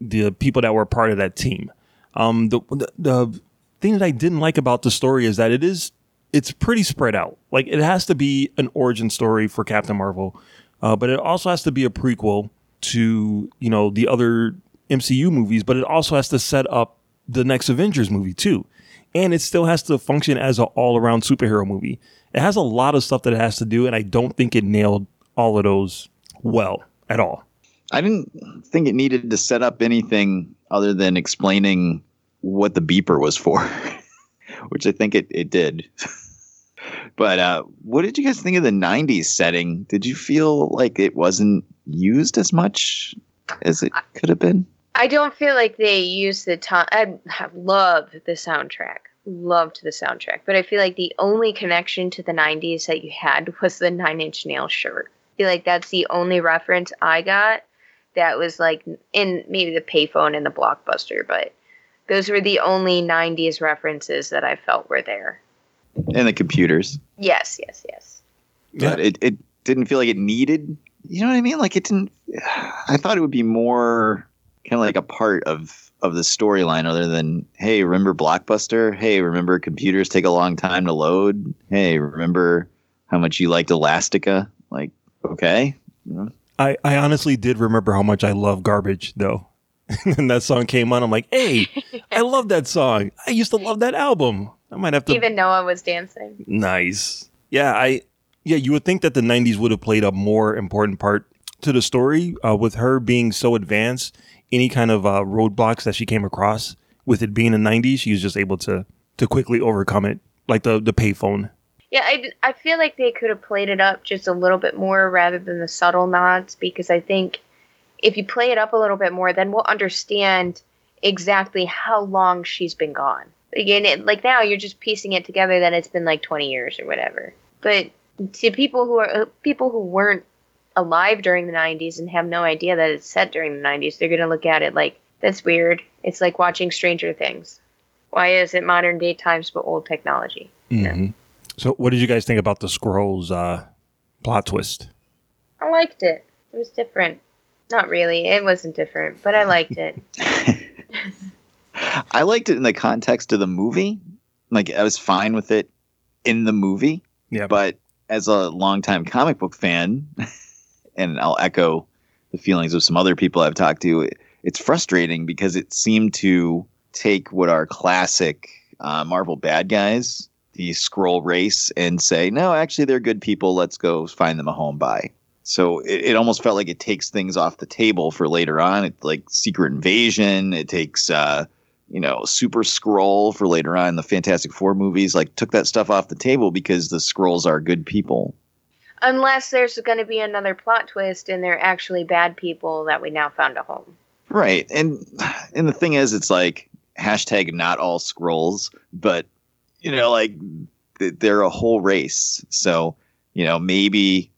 the people that were part of that team. Um the the, the thing that I didn't like about the story is that it is it's pretty spread out. Like it has to be an origin story for Captain Marvel, uh, but it also has to be a prequel to you know the other MCU movies. But it also has to set up the next Avengers movie too, and it still has to function as an all around superhero movie. It has a lot of stuff that it has to do, and I don't think it nailed all of those well at all. I didn't think it needed to set up anything other than explaining what the beeper was for, (laughs) which I think it, it did. (laughs) but uh, what did you guys think of the 90s setting? Did you feel like it wasn't used as much as it could have been? I don't feel like they used the time. I love the soundtrack, loved the soundtrack, but I feel like the only connection to the '90s that you had (laughs) was the Nine Inch Nail shirt. I feel like that's the only reference I got that was like in maybe the payphone and the blockbuster, but those were the only '90s references that I felt were there. And the computers. Yes, yes, yes. But it, it didn't feel like it needed, you know what I mean? Like it didn't, I thought it would be more kind of like a part of, of the storyline other than, hey, remember Blockbuster? Hey, remember computers take a long time to load? Hey, remember how much you liked Elastica? Like, okay. You know? I, I honestly did remember how much I love garbage though. (laughs) and that song came on. I'm like, hey, (laughs) I love that song. I used to love that album. I might have to. Even Noah was dancing. Nice. Yeah, I yeah, you would think that the 90s would have played a more important part to the story uh, with her being so advanced. Any kind of uh, roadblocks that she came across with it being the 90s, she was just able to to quickly overcome it, like the the payphone. Yeah, I, I feel like they could have played it up just a little bit more rather than the subtle nods because I think if you play it up a little bit more, then we'll understand exactly how long she's been gone. Again, it, like now you're just piecing it together that it's been like 20 years or whatever. But to people who are uh, people who weren't alive during the 90s and have no idea that it's set during the 90s, they're going to look at it like that's weird. It's like watching Stranger Things. Why is it modern day times but old technology? Mhm. So, what did you guys think about the Skrulls uh, plot twist? I liked it. It was different. Not really. It wasn't different, but I liked it. (laughs) (laughs) I liked it in the context of the movie. Like I was fine with it in the movie. Yeah. But as a longtime comic book fan, (laughs) and I'll echo the feelings of some other people I've talked to, it's frustrating because it seemed to take what are classic uh, Marvel bad guys, the Skrull race, and say, no, actually they're good people. Let's go find them a home by. So it, it almost felt like it takes things off the table for later on. It like Secret Invasion. It takes uh, you know Super Skrull for later on the Fantastic Four movies. Like took that stuff off the table because the Skrulls are good people. Unless there's going to be another plot twist and they're actually bad people that we now found a home. Right. And and the thing is it's like hashtag not all Skrulls, but you know, like they're a whole race. So, you know, maybe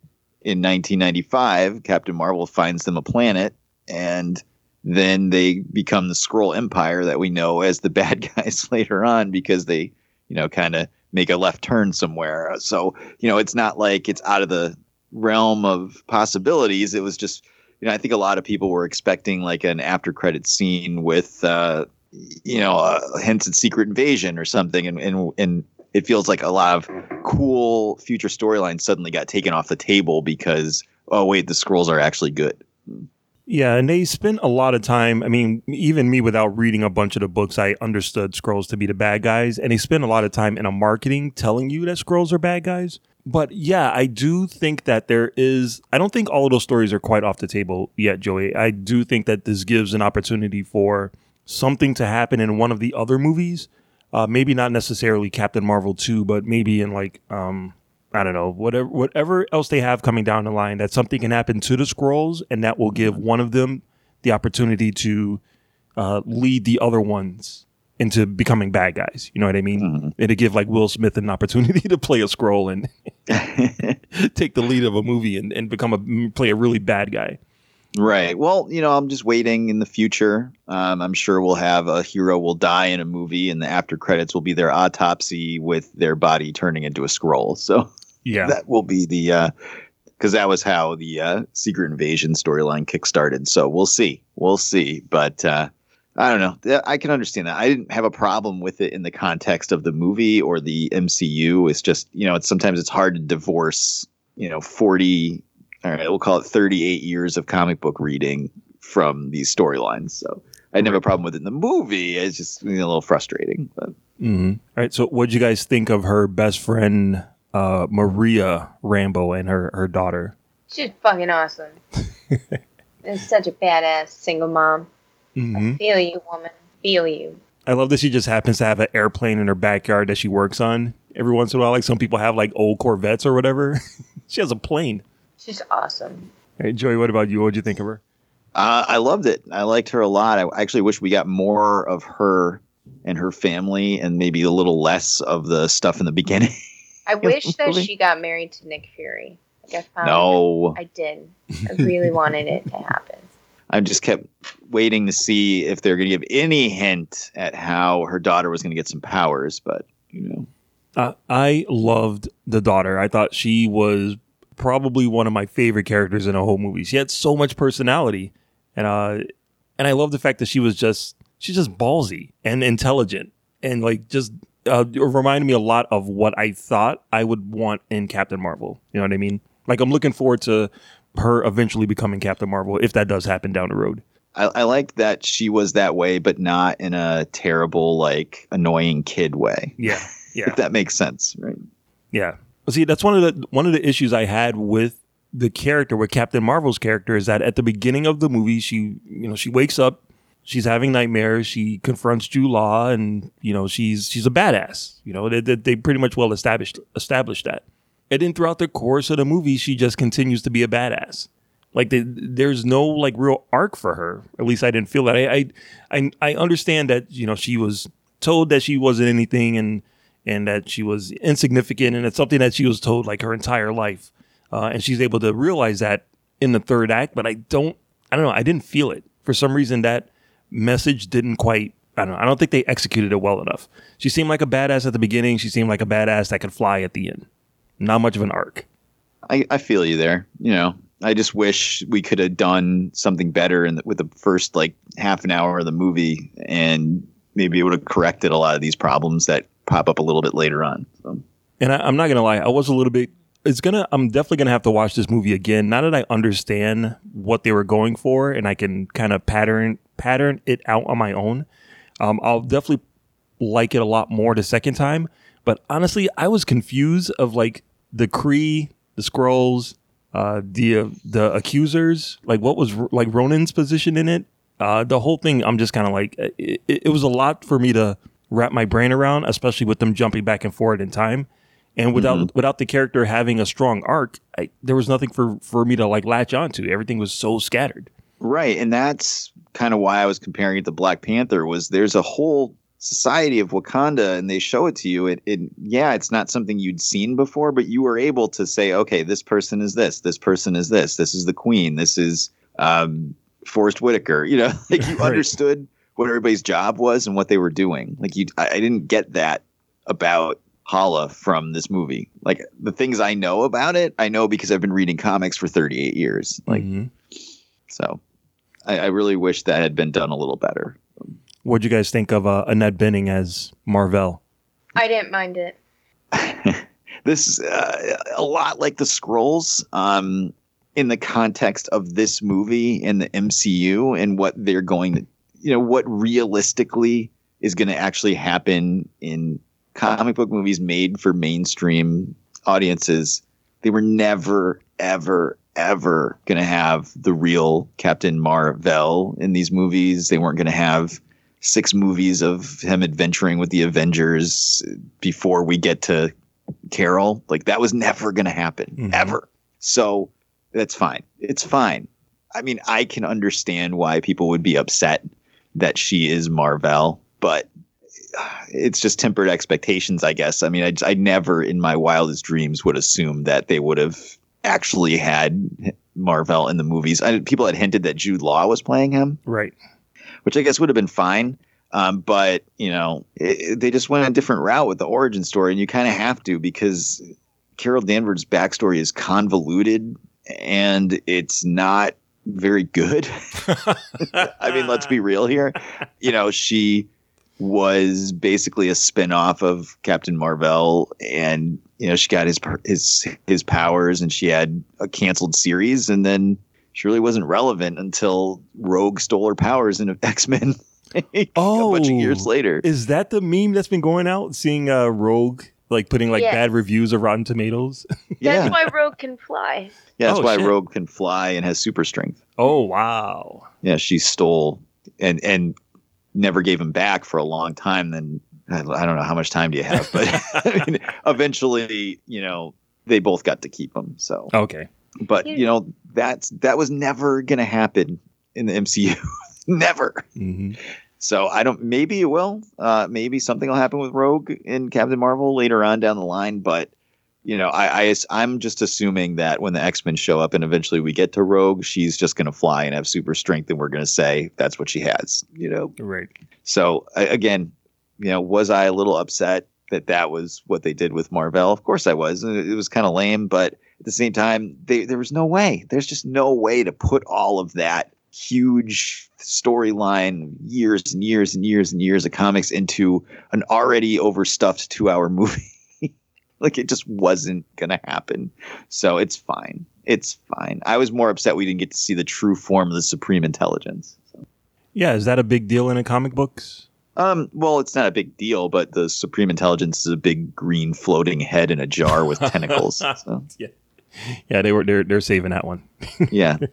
in 1995, Captain Marvel finds them a planet and then they become the Skrull empire that we know as the (laughs) bad guys (laughs) later on because they, you know, kind of make a left turn somewhere. So, you know, it's not like it's out of the realm of possibilities. It was just you know, I think a lot of people were expecting like an after credit scene with, uh, you know, uh, hints at Secret Invasion or something, and and and it feels like a lot of cool future storylines suddenly got taken off the table because oh wait, the Skrulls are actually good. Yeah, and they spent a lot of time. I mean, even me without reading a bunch of the books, I understood Skrulls to be the bad guys, and they spend a lot of time in a marketing telling you that Skrulls are bad guys. but yeah, I do think that there is. I don't think all of those stories are quite off the table yet, Joey. I do think that this gives an opportunity for something to happen in one of the other movies. Uh, maybe not necessarily Captain Marvel two, but maybe in like um, I don't know whatever whatever else they have coming down the line. That something can happen to the Skrulls, and that will give one of them the opportunity to uh, lead the other ones into becoming bad guys. You know what I mean? Mm-hmm. And to give like Will Smith an opportunity (laughs) to play a Skrull and (laughs) (laughs) take the lead of a movie and, and become a play a really bad guy. Right. Well, you know, I'm just waiting in the future. Um, I'm sure we'll have a hero will die in a movie, and the after credits will be their autopsy with their body turning into a Skrull. So Yeah. that will be the because that was how the uh, Secret Invasion storyline kickstarted. So we'll see. We'll see. But uh, I don't know. I can understand that. I didn't have a problem with it in the context of the movie or the MCU. It's just you know, it's sometimes it's hard to divorce. You know, forty. All right, we'll call it thirty-eight years of comic book reading from these storylines. So I didn't have a problem with it in the movie. It's just you know, a little frustrating. But Mm-hmm. All right. So, what would you guys think of her best friend, uh, Maria Rambeau, and her her daughter? She's fucking awesome. (laughs) It's such a badass single mom. Mm-hmm. Feel you, woman. Feel you. I love that she just happens to have an airplane in her backyard that she works on every once in a while. Like some people have like old Corvettes or whatever. (laughs) she has a plane. She's awesome. Hey, Joey, what about you? What'd you think of her? Uh, I loved it. I liked her a lot. I actually wish we got more of her and her family, and maybe a little less of the stuff in the beginning. I (laughs) wish that Really? she got married to Nick Fury. Like I found No. I did. I really (laughs) wanted it to happen. I just kept waiting to see if they're going to give any hint at how her daughter was going to get some powers, but you know, Uh, I loved the daughter. I thought she was probably one of my favorite characters in the whole movie. She had so much personality, and uh, and I love the fact that she was just she's just ballsy and intelligent, and like just uh, reminded me a lot of what I thought I would want in Captain Marvel. You know what I mean? Like I'm looking forward to her eventually becoming Captain Marvel if that does happen down the road. I, I liked that she was that way, but not in a terrible, like annoying kid way. Yeah, (laughs) yeah. if that makes sense, right? Yeah. See, that's one of the one of the issues I had with the character, with Captain Marvel's character, is that at the beginning of the movie, she you know she wakes up, she's having nightmares, she confronts Jude Law, and you know she's she's a badass. You know they they, pretty much well established established that. And then throughout the course of the movie, she just continues to be a badass. Like the, there's no like real arc for her. At least I didn't feel that. I, I I I understand that you know she was told that she wasn't anything and and that she was insignificant and it's something that she was told like her entire life. Uh, and she's able to realize that in the third act. But I don't I don't know. I didn't feel it for some reason. That message didn't quite. I don't know. I don't think they executed it well enough. She seemed like a badass at the beginning. She seemed like a badass that could fly at the end. Not much of an arc. I, I feel you there. You know, I just wish we could have done something better in the, with the first like half an hour of the movie, and maybe it would have corrected a lot of these problems that pop up a little bit later on. So. And I, I'm not gonna lie, I was a little bit. It's gonna. I'm definitely gonna have to watch this movie again. Now that I understand what they were going for, and I can kind of pattern pattern it out on my own. Um, I'll definitely like it a lot more the second time. But honestly, I was confused of like the Kree, the Skrulls, uh, the uh, the accusers. Like what was like Ronan's position in it? Uh, the whole thing. I'm just kind of like it, it was a lot for me to wrap my brain around, especially with them jumping back and forth in time. And without without the character having a strong arc, I, there was nothing for for me to like latch onto. Everything was so scattered. Right, and that's kind of why I was comparing it to Black Panther. Was there's a whole society of Wakanda, and they show it to you. It, it yeah, it's not something you'd seen before, but you were able to say, okay, this person is this, this person is this, this is the Queen, this is um, Forest Whitaker. You know, (laughs) like you Right. understood what everybody's job was and what they were doing. Like you, I, I didn't get that about Hala from this movie. Like the things I know about it, I know because I've been reading comics for 38 years. Like Mhm. so, I, I really wish that had been done a little better. What'd you guys think of uh, Annette Bening as Marvel? I didn't mind it. (laughs) This is uh, a lot like the Skrulls um, in the context of this movie and the MCU and what they're going to, you know, what realistically is going to actually happen in comic book movies made for mainstream audiences, they were never, ever, ever going to have the real Captain Marvel in these movies. They weren't going to have six movies of him adventuring with the Avengers before we get to Carol. Like that was never going to happen, mm-hmm. ever. So that's fine. It's fine. I mean, I can understand why people would be upset that she is Marvel, but it's just tempered expectations, I guess. I mean, I, I never in my wildest dreams would assume that they would have actually had Marvel in the movies. I, people had hinted that Jude Law was playing him, Right. which I guess would have been fine. Um, but you know, it, they just went a different route with the origin story, and you kind of have to because Carol Danvers' backstory is convoluted and it's not very good. (laughs) I mean, let's be real here. You know, she was basically a spin-off of Captain Marvel and you know, she got his his his powers and she had a canceled series and then she really wasn't relevant until Rogue stole her powers in (laughs) X-Men Oh, (laughs) a bunch of years later. Is that the meme that's been going out? Seeing uh, Rogue like putting like Yeah. bad reviews of Rotten Tomatoes. Yeah. That's why Rogue can fly. Yeah, that's Oh, why shit. Rogue can fly and has super strength. oh wow. Yeah, she stole and and never gave him back for a long time. Then I I don't know how much time do you have, but (laughs) I mean, eventually, you know, they both got to keep him. So, Okay. but you know, that's that was never gonna happen in the MCU. (laughs) never. hmm So I don't. Maybe it will. Uh, maybe something will happen with Rogue in Captain Marvel later on down the line. But you know, I, I I'm just assuming that when the X Men show up and eventually we get to Rogue, she's just going to fly and have super strength, and we're going to say that's what she has. You know. Right. So I- again, you know, was I a little upset that that was what they did with Marvel? Of course I was. It it was kind of lame, but at the same time, they, there was no way. There's just no way to put all of that huge storyline, years and years and years and years of comics into an already overstuffed two-hour movie. (laughs) like it just wasn't gonna happen. So it's fine. It's fine. I was more upset we didn't get to see the true form of the Supreme Intelligence. Yeah, is that a big deal in the comic books? Um, well, it's not a big deal, but the Supreme Intelligence is a big green floating head in a jar with tentacles. (laughs) So, Yeah. Yeah, they were they're they're saving that one. yeah. (laughs)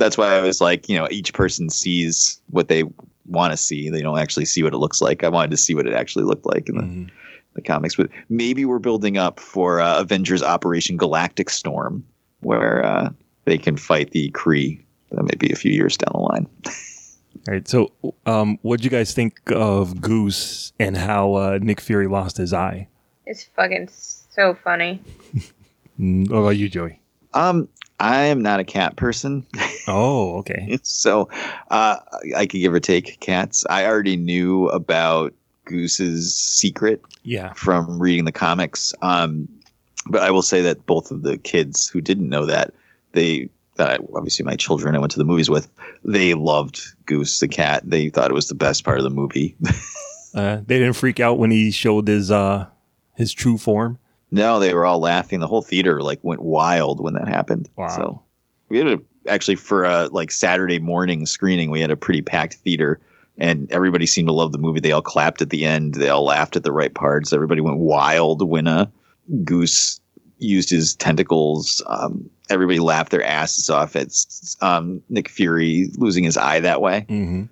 That's why I was like, you know, each person sees what they want to see. They don't actually see what it looks like. I wanted to see what it actually looked like in the, the comics. But maybe we're building up for uh, Avengers Operation Galactic Storm, where uh, they can fight the Kree. That may be a few years down the line. (laughs) All right. So, um, what do you guys think of Goose and how uh, Nick Fury lost his eye? It's fucking so funny. (laughs) Mm, what about you, Joey? Um, I am not a cat person. (laughs) Oh, okay. so uh, I could give or take cats. I already knew about Goose's secret Yeah. from reading the comics. Um, but I will say that both of the kids who didn't know that, they that I, obviously my children I went to the movies with, they loved Goose the cat. They thought it was the best part of the movie. (laughs) Uh, they didn't freak out when he showed his uh his true form. No, they were all laughing. The whole theater like went wild when that happened. Wow. So we had a actually for a like Saturday morning screening, we had a pretty packed theater. And everybody seemed to love the movie. They all clapped at the end. They all laughed at the right parts. Everybody went wild when a Goose used his tentacles. Um, everybody laughed their asses off at um, Nick Fury losing his eye that way. Mm-hmm.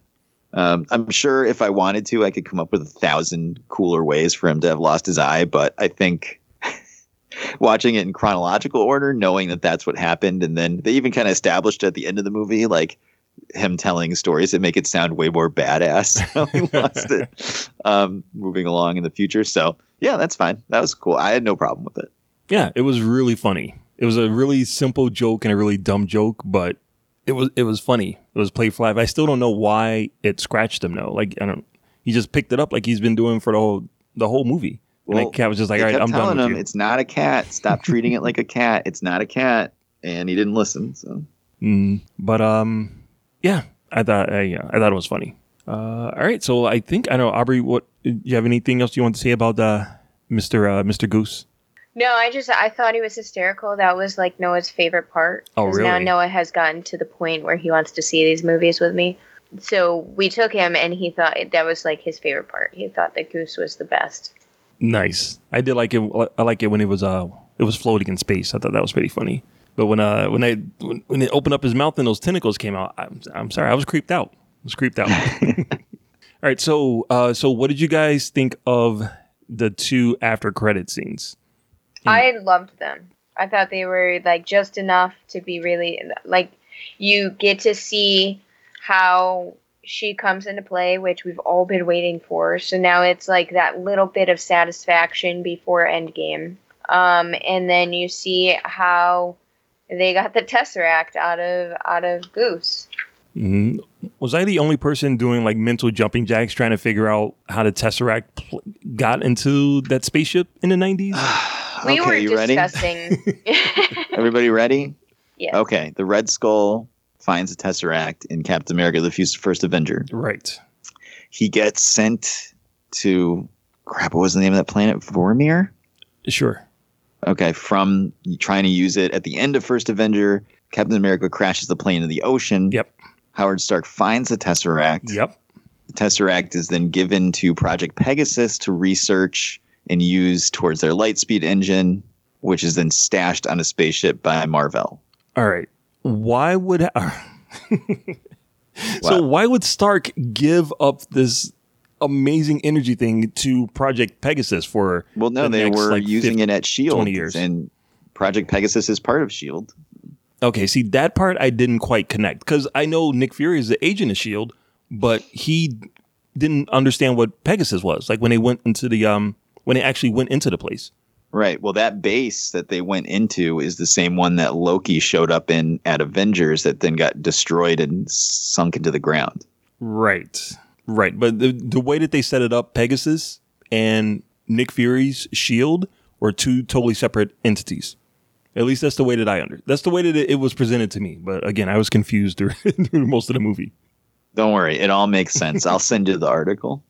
Um, I'm sure if I wanted to, I could come up with a thousand cooler ways for him to have lost his eye. But I think (laughs) watching it in chronological order, knowing that that's what happened, and then they even kind of established at the end of the movie, like him telling stories that make it sound way more badass. (laughs) how he lost (laughs) it. Um, moving along in the future, so yeah, that's fine. That was cool. I had no problem with it. Yeah, it was really funny. It was a really simple joke and a really dumb joke, but it was it was funny. It was played flat. I still don't know why it scratched him though. Like I don't. He just picked it up like he's been doing for the whole the whole movie. And Well, the cat was just like, "All right, I'm done telling with him you." it's not a cat. Stop treating it like a cat. It's not a cat, and he didn't listen. So Mm, but um, yeah, I thought uh, yeah, I thought it was funny. Uh, all right, so I think I know Aubrey. What do you have anything else you want to say about uh, Mister uh, Mister Goose? No, I just I thought he was hysterical. That was like Noah's favorite part. Oh, 'Cause Now? Noah has gotten to the point where he wants to see these movies with me. So we took him, and he thought that was like his favorite part. He thought that Goose was the best. Nice. I did like it. I like it when it was uh it was floating in space. I thought that was pretty funny. But when uh when they when, when it opened up his mouth and those tentacles came out, I'm, I'm sorry, I was creeped out. I was creeped out. (laughs) (laughs) All right, so uh so what did you guys think of the two after credit scenes? I loved them. I thought they were like just enough to be really like you get to see how she comes into play, which we've all been waiting for. So now it's like that little bit of satisfaction before Endgame. Um, and then you see how they got the Tesseract out of out of Goose. Mhm. Was I the only person doing like mental jumping jacks trying to figure out how the Tesseract pl- got into that spaceship in the 90s? (sighs) We Okay, were you ready? discussing. (laughs) Everybody ready? (laughs) Yes. Okay. The Red Skull finds a Tesseract in Captain America: The First Avenger. Right. He gets sent to crap. What was the name of that planet? Vormir. Sure. Okay, from trying to use it at the end of First Avenger, Captain America crashes the plane in the ocean. Yep. Howard Stark finds the Tesseract. Yep. The Tesseract is then given to Project Pegasus to research and use towards their lightspeed engine, which is then stashed on a spaceship by Marvel. All right. Why would (laughs) so why would Stark give up this amazing energy thing to Project Pegasus for Well, no, the they next, were like, using 50 it at Shield, 20 years. and Project Pegasus is part of Shield. Okay, see that part I didn't quite connect because I know Nick Fury is the agent of Shield, but he didn't understand what Pegasus was. Like when they went into the um when they actually went into the place. Right. Well, that base that they went into is the same one that Loki showed up in at Avengers that then got destroyed and sunk into the ground. Right. Right. But the the way that they set it up, Pegasus and Nick Fury's Shield were two totally separate entities. At least that's the way that I under. That's the way that it, it was presented to me. But again, I was confused (laughs) through, through most of the movie. Don't worry, it all makes sense. I'll send you the article.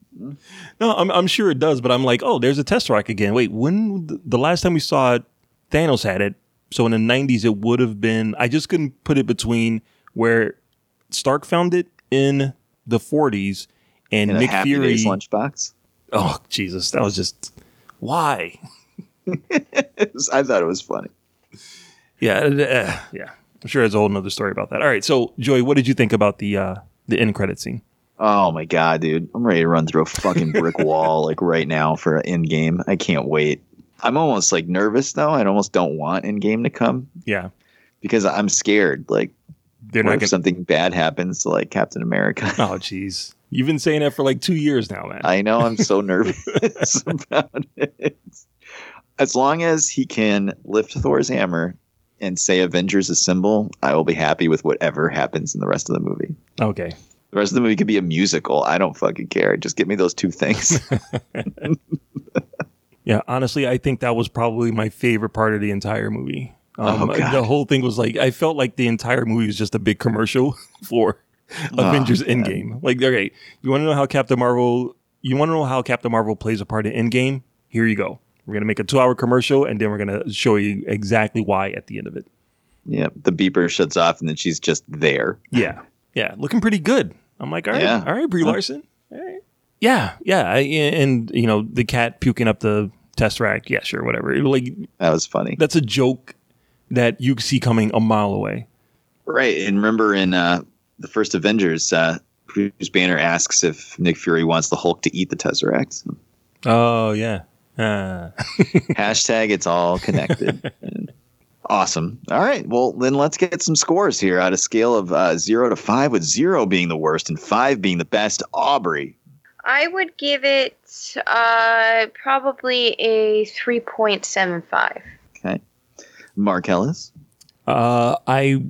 No, I'm, I'm sure it does, but I'm like, oh, there's a Tesseract again. Wait, when the last time we saw it, Thanos had it. So in the 90s, it would have been. I just couldn't put it between where Stark found it in the 40s and In Nick Happy Fury. Days lunchbox. Oh Jesus, that was just why? (laughs) (laughs) I thought it was funny. Yeah, uh, yeah. I'm sure there's a whole nother story about that. All right, so Joey, what did you think about the uh, the end credit scene? Oh my god, dude! I'm ready to run through a fucking brick (laughs) wall like right now for an Endgame. I can't wait. I'm almost like nervous though. I almost don't want Endgame to come Yeah, because I'm scared. Like, They're what not if gonna- something bad happens to like Captain America? (laughs) Oh, jeez. You've been saying that for like two years now, man. I know I'm so (laughs) nervous about it. As long as he can lift Thor's hammer and say Avengers Assemble, I will be happy with whatever happens in the rest of the movie. Okay. The rest of the movie could be a musical. I don't fucking care. Just give me those two things. (laughs) (laughs) Yeah, honestly, I think that was probably my favorite part of the entire movie. Oh, Um, God. the whole thing was like I felt like the entire movie was just a big commercial (laughs) for Oh, Avengers God. Endgame. Like, okay, you want to know how Captain Marvel? You want to know how Captain Marvel plays a part in Endgame? Here you go. We're gonna make a two-hour commercial, and then we're gonna show you exactly why at the end of it. yeah, the beeper shuts off and then she's just there. Yeah, yeah, looking pretty good. I'm like, all right, Yeah. all right, Brie Larson. All right. Yeah, yeah, I, and you know the cat puking up the Tesseract. Yeah, sure, whatever. Like That was funny. that's a joke that you see coming a mile away. Right. And remember in uh, the first Avengers, uh, Bruce Banner asks if Nick Fury wants the Hulk to eat the Tesseract. Oh yeah. Uh, (laughs) Hashtag it's all connected. (laughs) awesome. All right. Well, then let's get some scores here out of scale of uh, zero to five, with zero being the worst and five being the best. Aubrey. I would give it uh, probably a 3.75. Okay. Marcellus. uh, I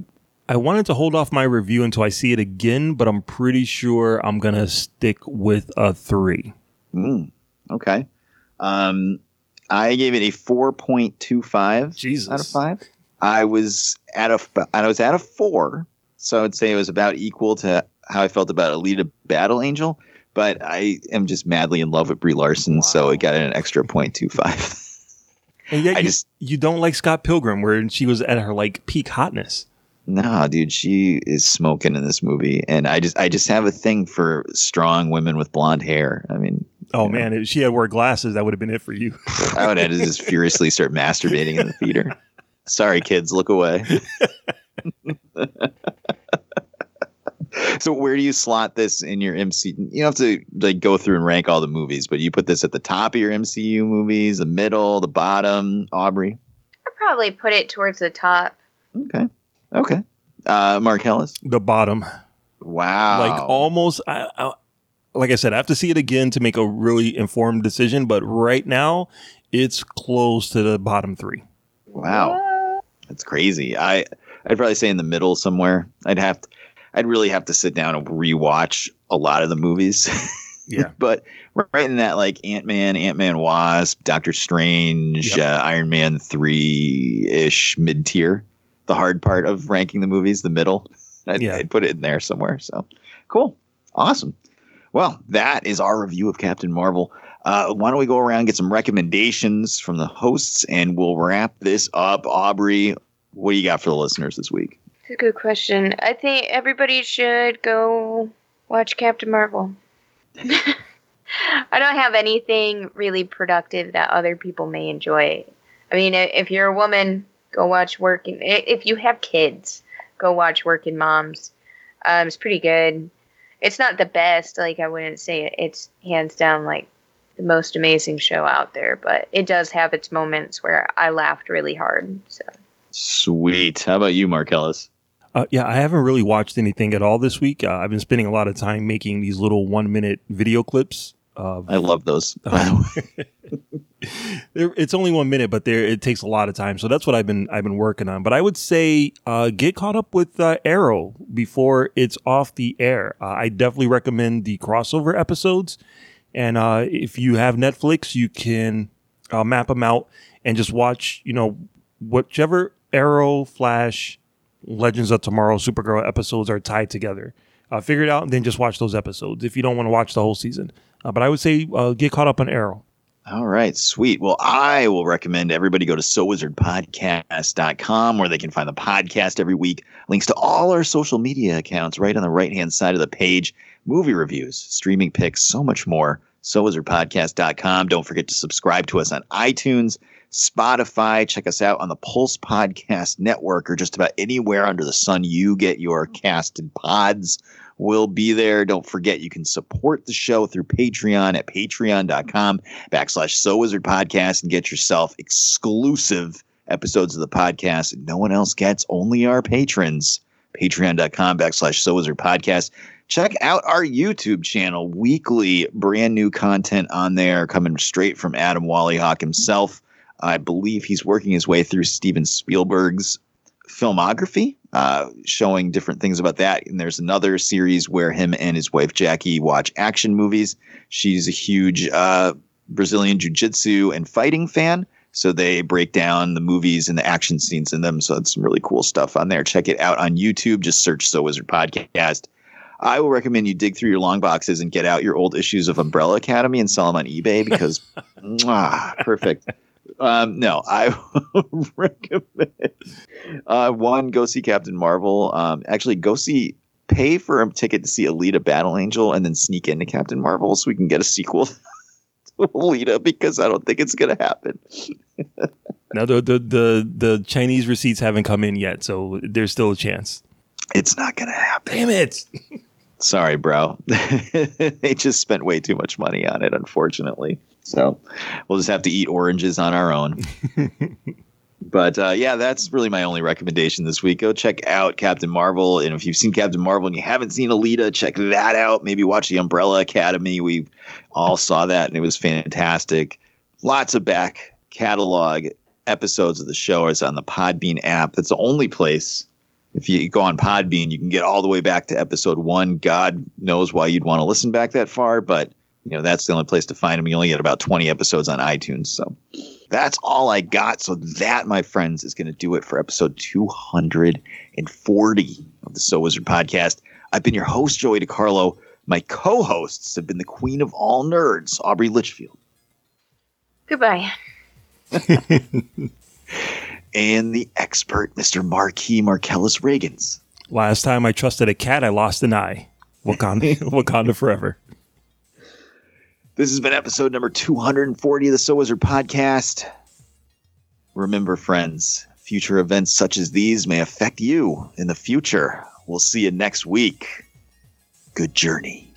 I wanted to hold off my review until I see it again, but I'm pretty sure I'm gonna stick with a three. Mm, okay. Um, I gave it a four point two five Jesus. out of five. I was at a I was at a four, so I would say it was about equal to how I felt about Alita Battle Angel. But I am just madly in love with Brie Larson, so it got an extra point two five. (laughs) And yet I you, just- you don't like Scott Pilgrim, where she was at her like peak hotness. Nah, dude, she is smoking in this movie, and I just I just have a thing for strong women with blonde hair. I mean, Oh man, if she had wore glasses, that would have been it for you. (laughs) I would have to just furiously start masturbating in the theater. Sorry, kids, look away. (laughs) so where do you slot this in your MC? You don't have to like go through and rank all the movies, but you put this at the top of your MCU movies, the middle, the bottom. Aubrey. I'd probably put it towards the top. Okay. Okay. Uh, Marcellus. The bottom. Wow. Like almost. I, I, like I said, I have to see it again to make a really informed decision. But right now, it's close to the bottom three. Wow. That's crazy. I I'd probably say in the middle somewhere. I'd have to, I'd really have to sit down and rewatch a lot of the movies. (laughs) Yeah. but right in that like Ant Man, Ant Man Wasp, Doctor Strange, uh, Iron Man three ish mid tier. The hard part of ranking the movies, the middle. (laughs) I'd, Yeah. I'd put it in there somewhere. So cool, awesome. Well, that is our review of Captain Marvel. Uh, why don't we go around and get some recommendations from the hosts, and we'll wrap this up. Aubrey, what do you got for the listeners this week? It's a good question. I think everybody should go watch Captain Marvel. (laughs) I don't have anything really productive that other people may enjoy. I mean, if you're a woman, go watch Working. If you have kids, go watch Working Moms. Um, it's pretty good. It's not the best. Like I wouldn't say it. it's hands down like the most amazing show out there, but it does have its moments where I laughed really hard. So Sweet. How about you, Marcellus? Uh, yeah, I haven't really watched anything at all this week. Uh, I've been spending a lot of time making these little one minute video clips. Of, I love those. They're- (laughs) (laughs) it's only one minute, but there it takes a lot of time. So that's what I've been I've been working on. But I would say uh, get caught up with uh, Arrow before it's off the air. Uh, I definitely recommend the crossover episodes. And uh, if you have Netflix, you can uh, map them out and just watch. You know, whichever Arrow, Flash, Legends of Tomorrow, Supergirl episodes are tied together. Uh, figure it out and then just watch those episodes if you don't want to watch the whole season. But I would say get caught up on Arrow. All right, sweet. Well, I will recommend everybody go to SoWizardPodcast.com where they can find the podcast every week. Links to all our social media accounts right on the right hand side of the page. Movie reviews, streaming picks, so much more. SoWizardPodcast.com. Don't forget to subscribe to us on iTunes, Spotify. Check us out on the Pulse Podcast Network or just about anywhere under the sun you get your casted pods will be there. Don't forget you can support the show through Patreon at patreon.com backslash So Wizard Podcast and get yourself exclusive episodes of the podcast no one else gets, only our patrons. Patreon.com backslash So Wizard Podcast. Check out our YouTube channel, weekly brand new content on there coming straight from Adam Wallyhawk himself. I believe he's working his way through Steven Spielberg's filmography, uh, showing different things about that. And there's another series where him and his wife Jackie watch action movies. She's a huge uh, Brazilian jiu jitsu and fighting fan. So they break down the movies and the action scenes in them. So it's some really cool stuff on there. Check it out on YouTube. Just search So Wizard Podcast. I will recommend you dig through your long boxes and get out your old issues of Umbrella Academy and sell them on eBay because, (laughs) mwah, perfect. Um, no, I (laughs) recommend uh, one go see Captain Marvel. Um, actually, go see pay for a ticket to see Alita Battle Angel and then sneak into Captain Marvel so we can get a sequel (laughs) to Alita because I don't think it's gonna happen. (laughs) Now the, the the the Chinese receipts haven't come in yet, so there's still a chance. It's not gonna happen. Damn it! Sorry, bro. they just spent way too much money on it, unfortunately. So we'll just have to eat oranges on our own. (laughs) but uh, yeah, that's really my only recommendation this week. Go check out Captain Marvel. And if you've seen Captain Marvel and you haven't seen Alita, check that out. Maybe watch the Umbrella Academy. We all saw that and it was fantastic. Lots of back catalog episodes of the show is on the Podbean app. That's the only place if you go on Podbean, you can get all the way back to episode one. God knows why you'd want to listen back that far, but you know that's the only place to find them. You only get about 20 episodes on iTunes, so that's all I got. So that, my friends, is going to do it for episode 240 of the So Wizard podcast. I've been your host, Joey DiCarlo. My co-hosts have been the queen of all nerds, Aubrey Litchfield, goodbye. (laughs) and the expert, Mr. Marquis Marcellus Reagans. Last time I trusted a cat, I lost an eye. Wakanda, (laughs) Wakanda forever. This has been episode number 240 of the So Wizard podcast. Remember, friends, future events such as these may affect you in the future. We'll see you next week. Good journey.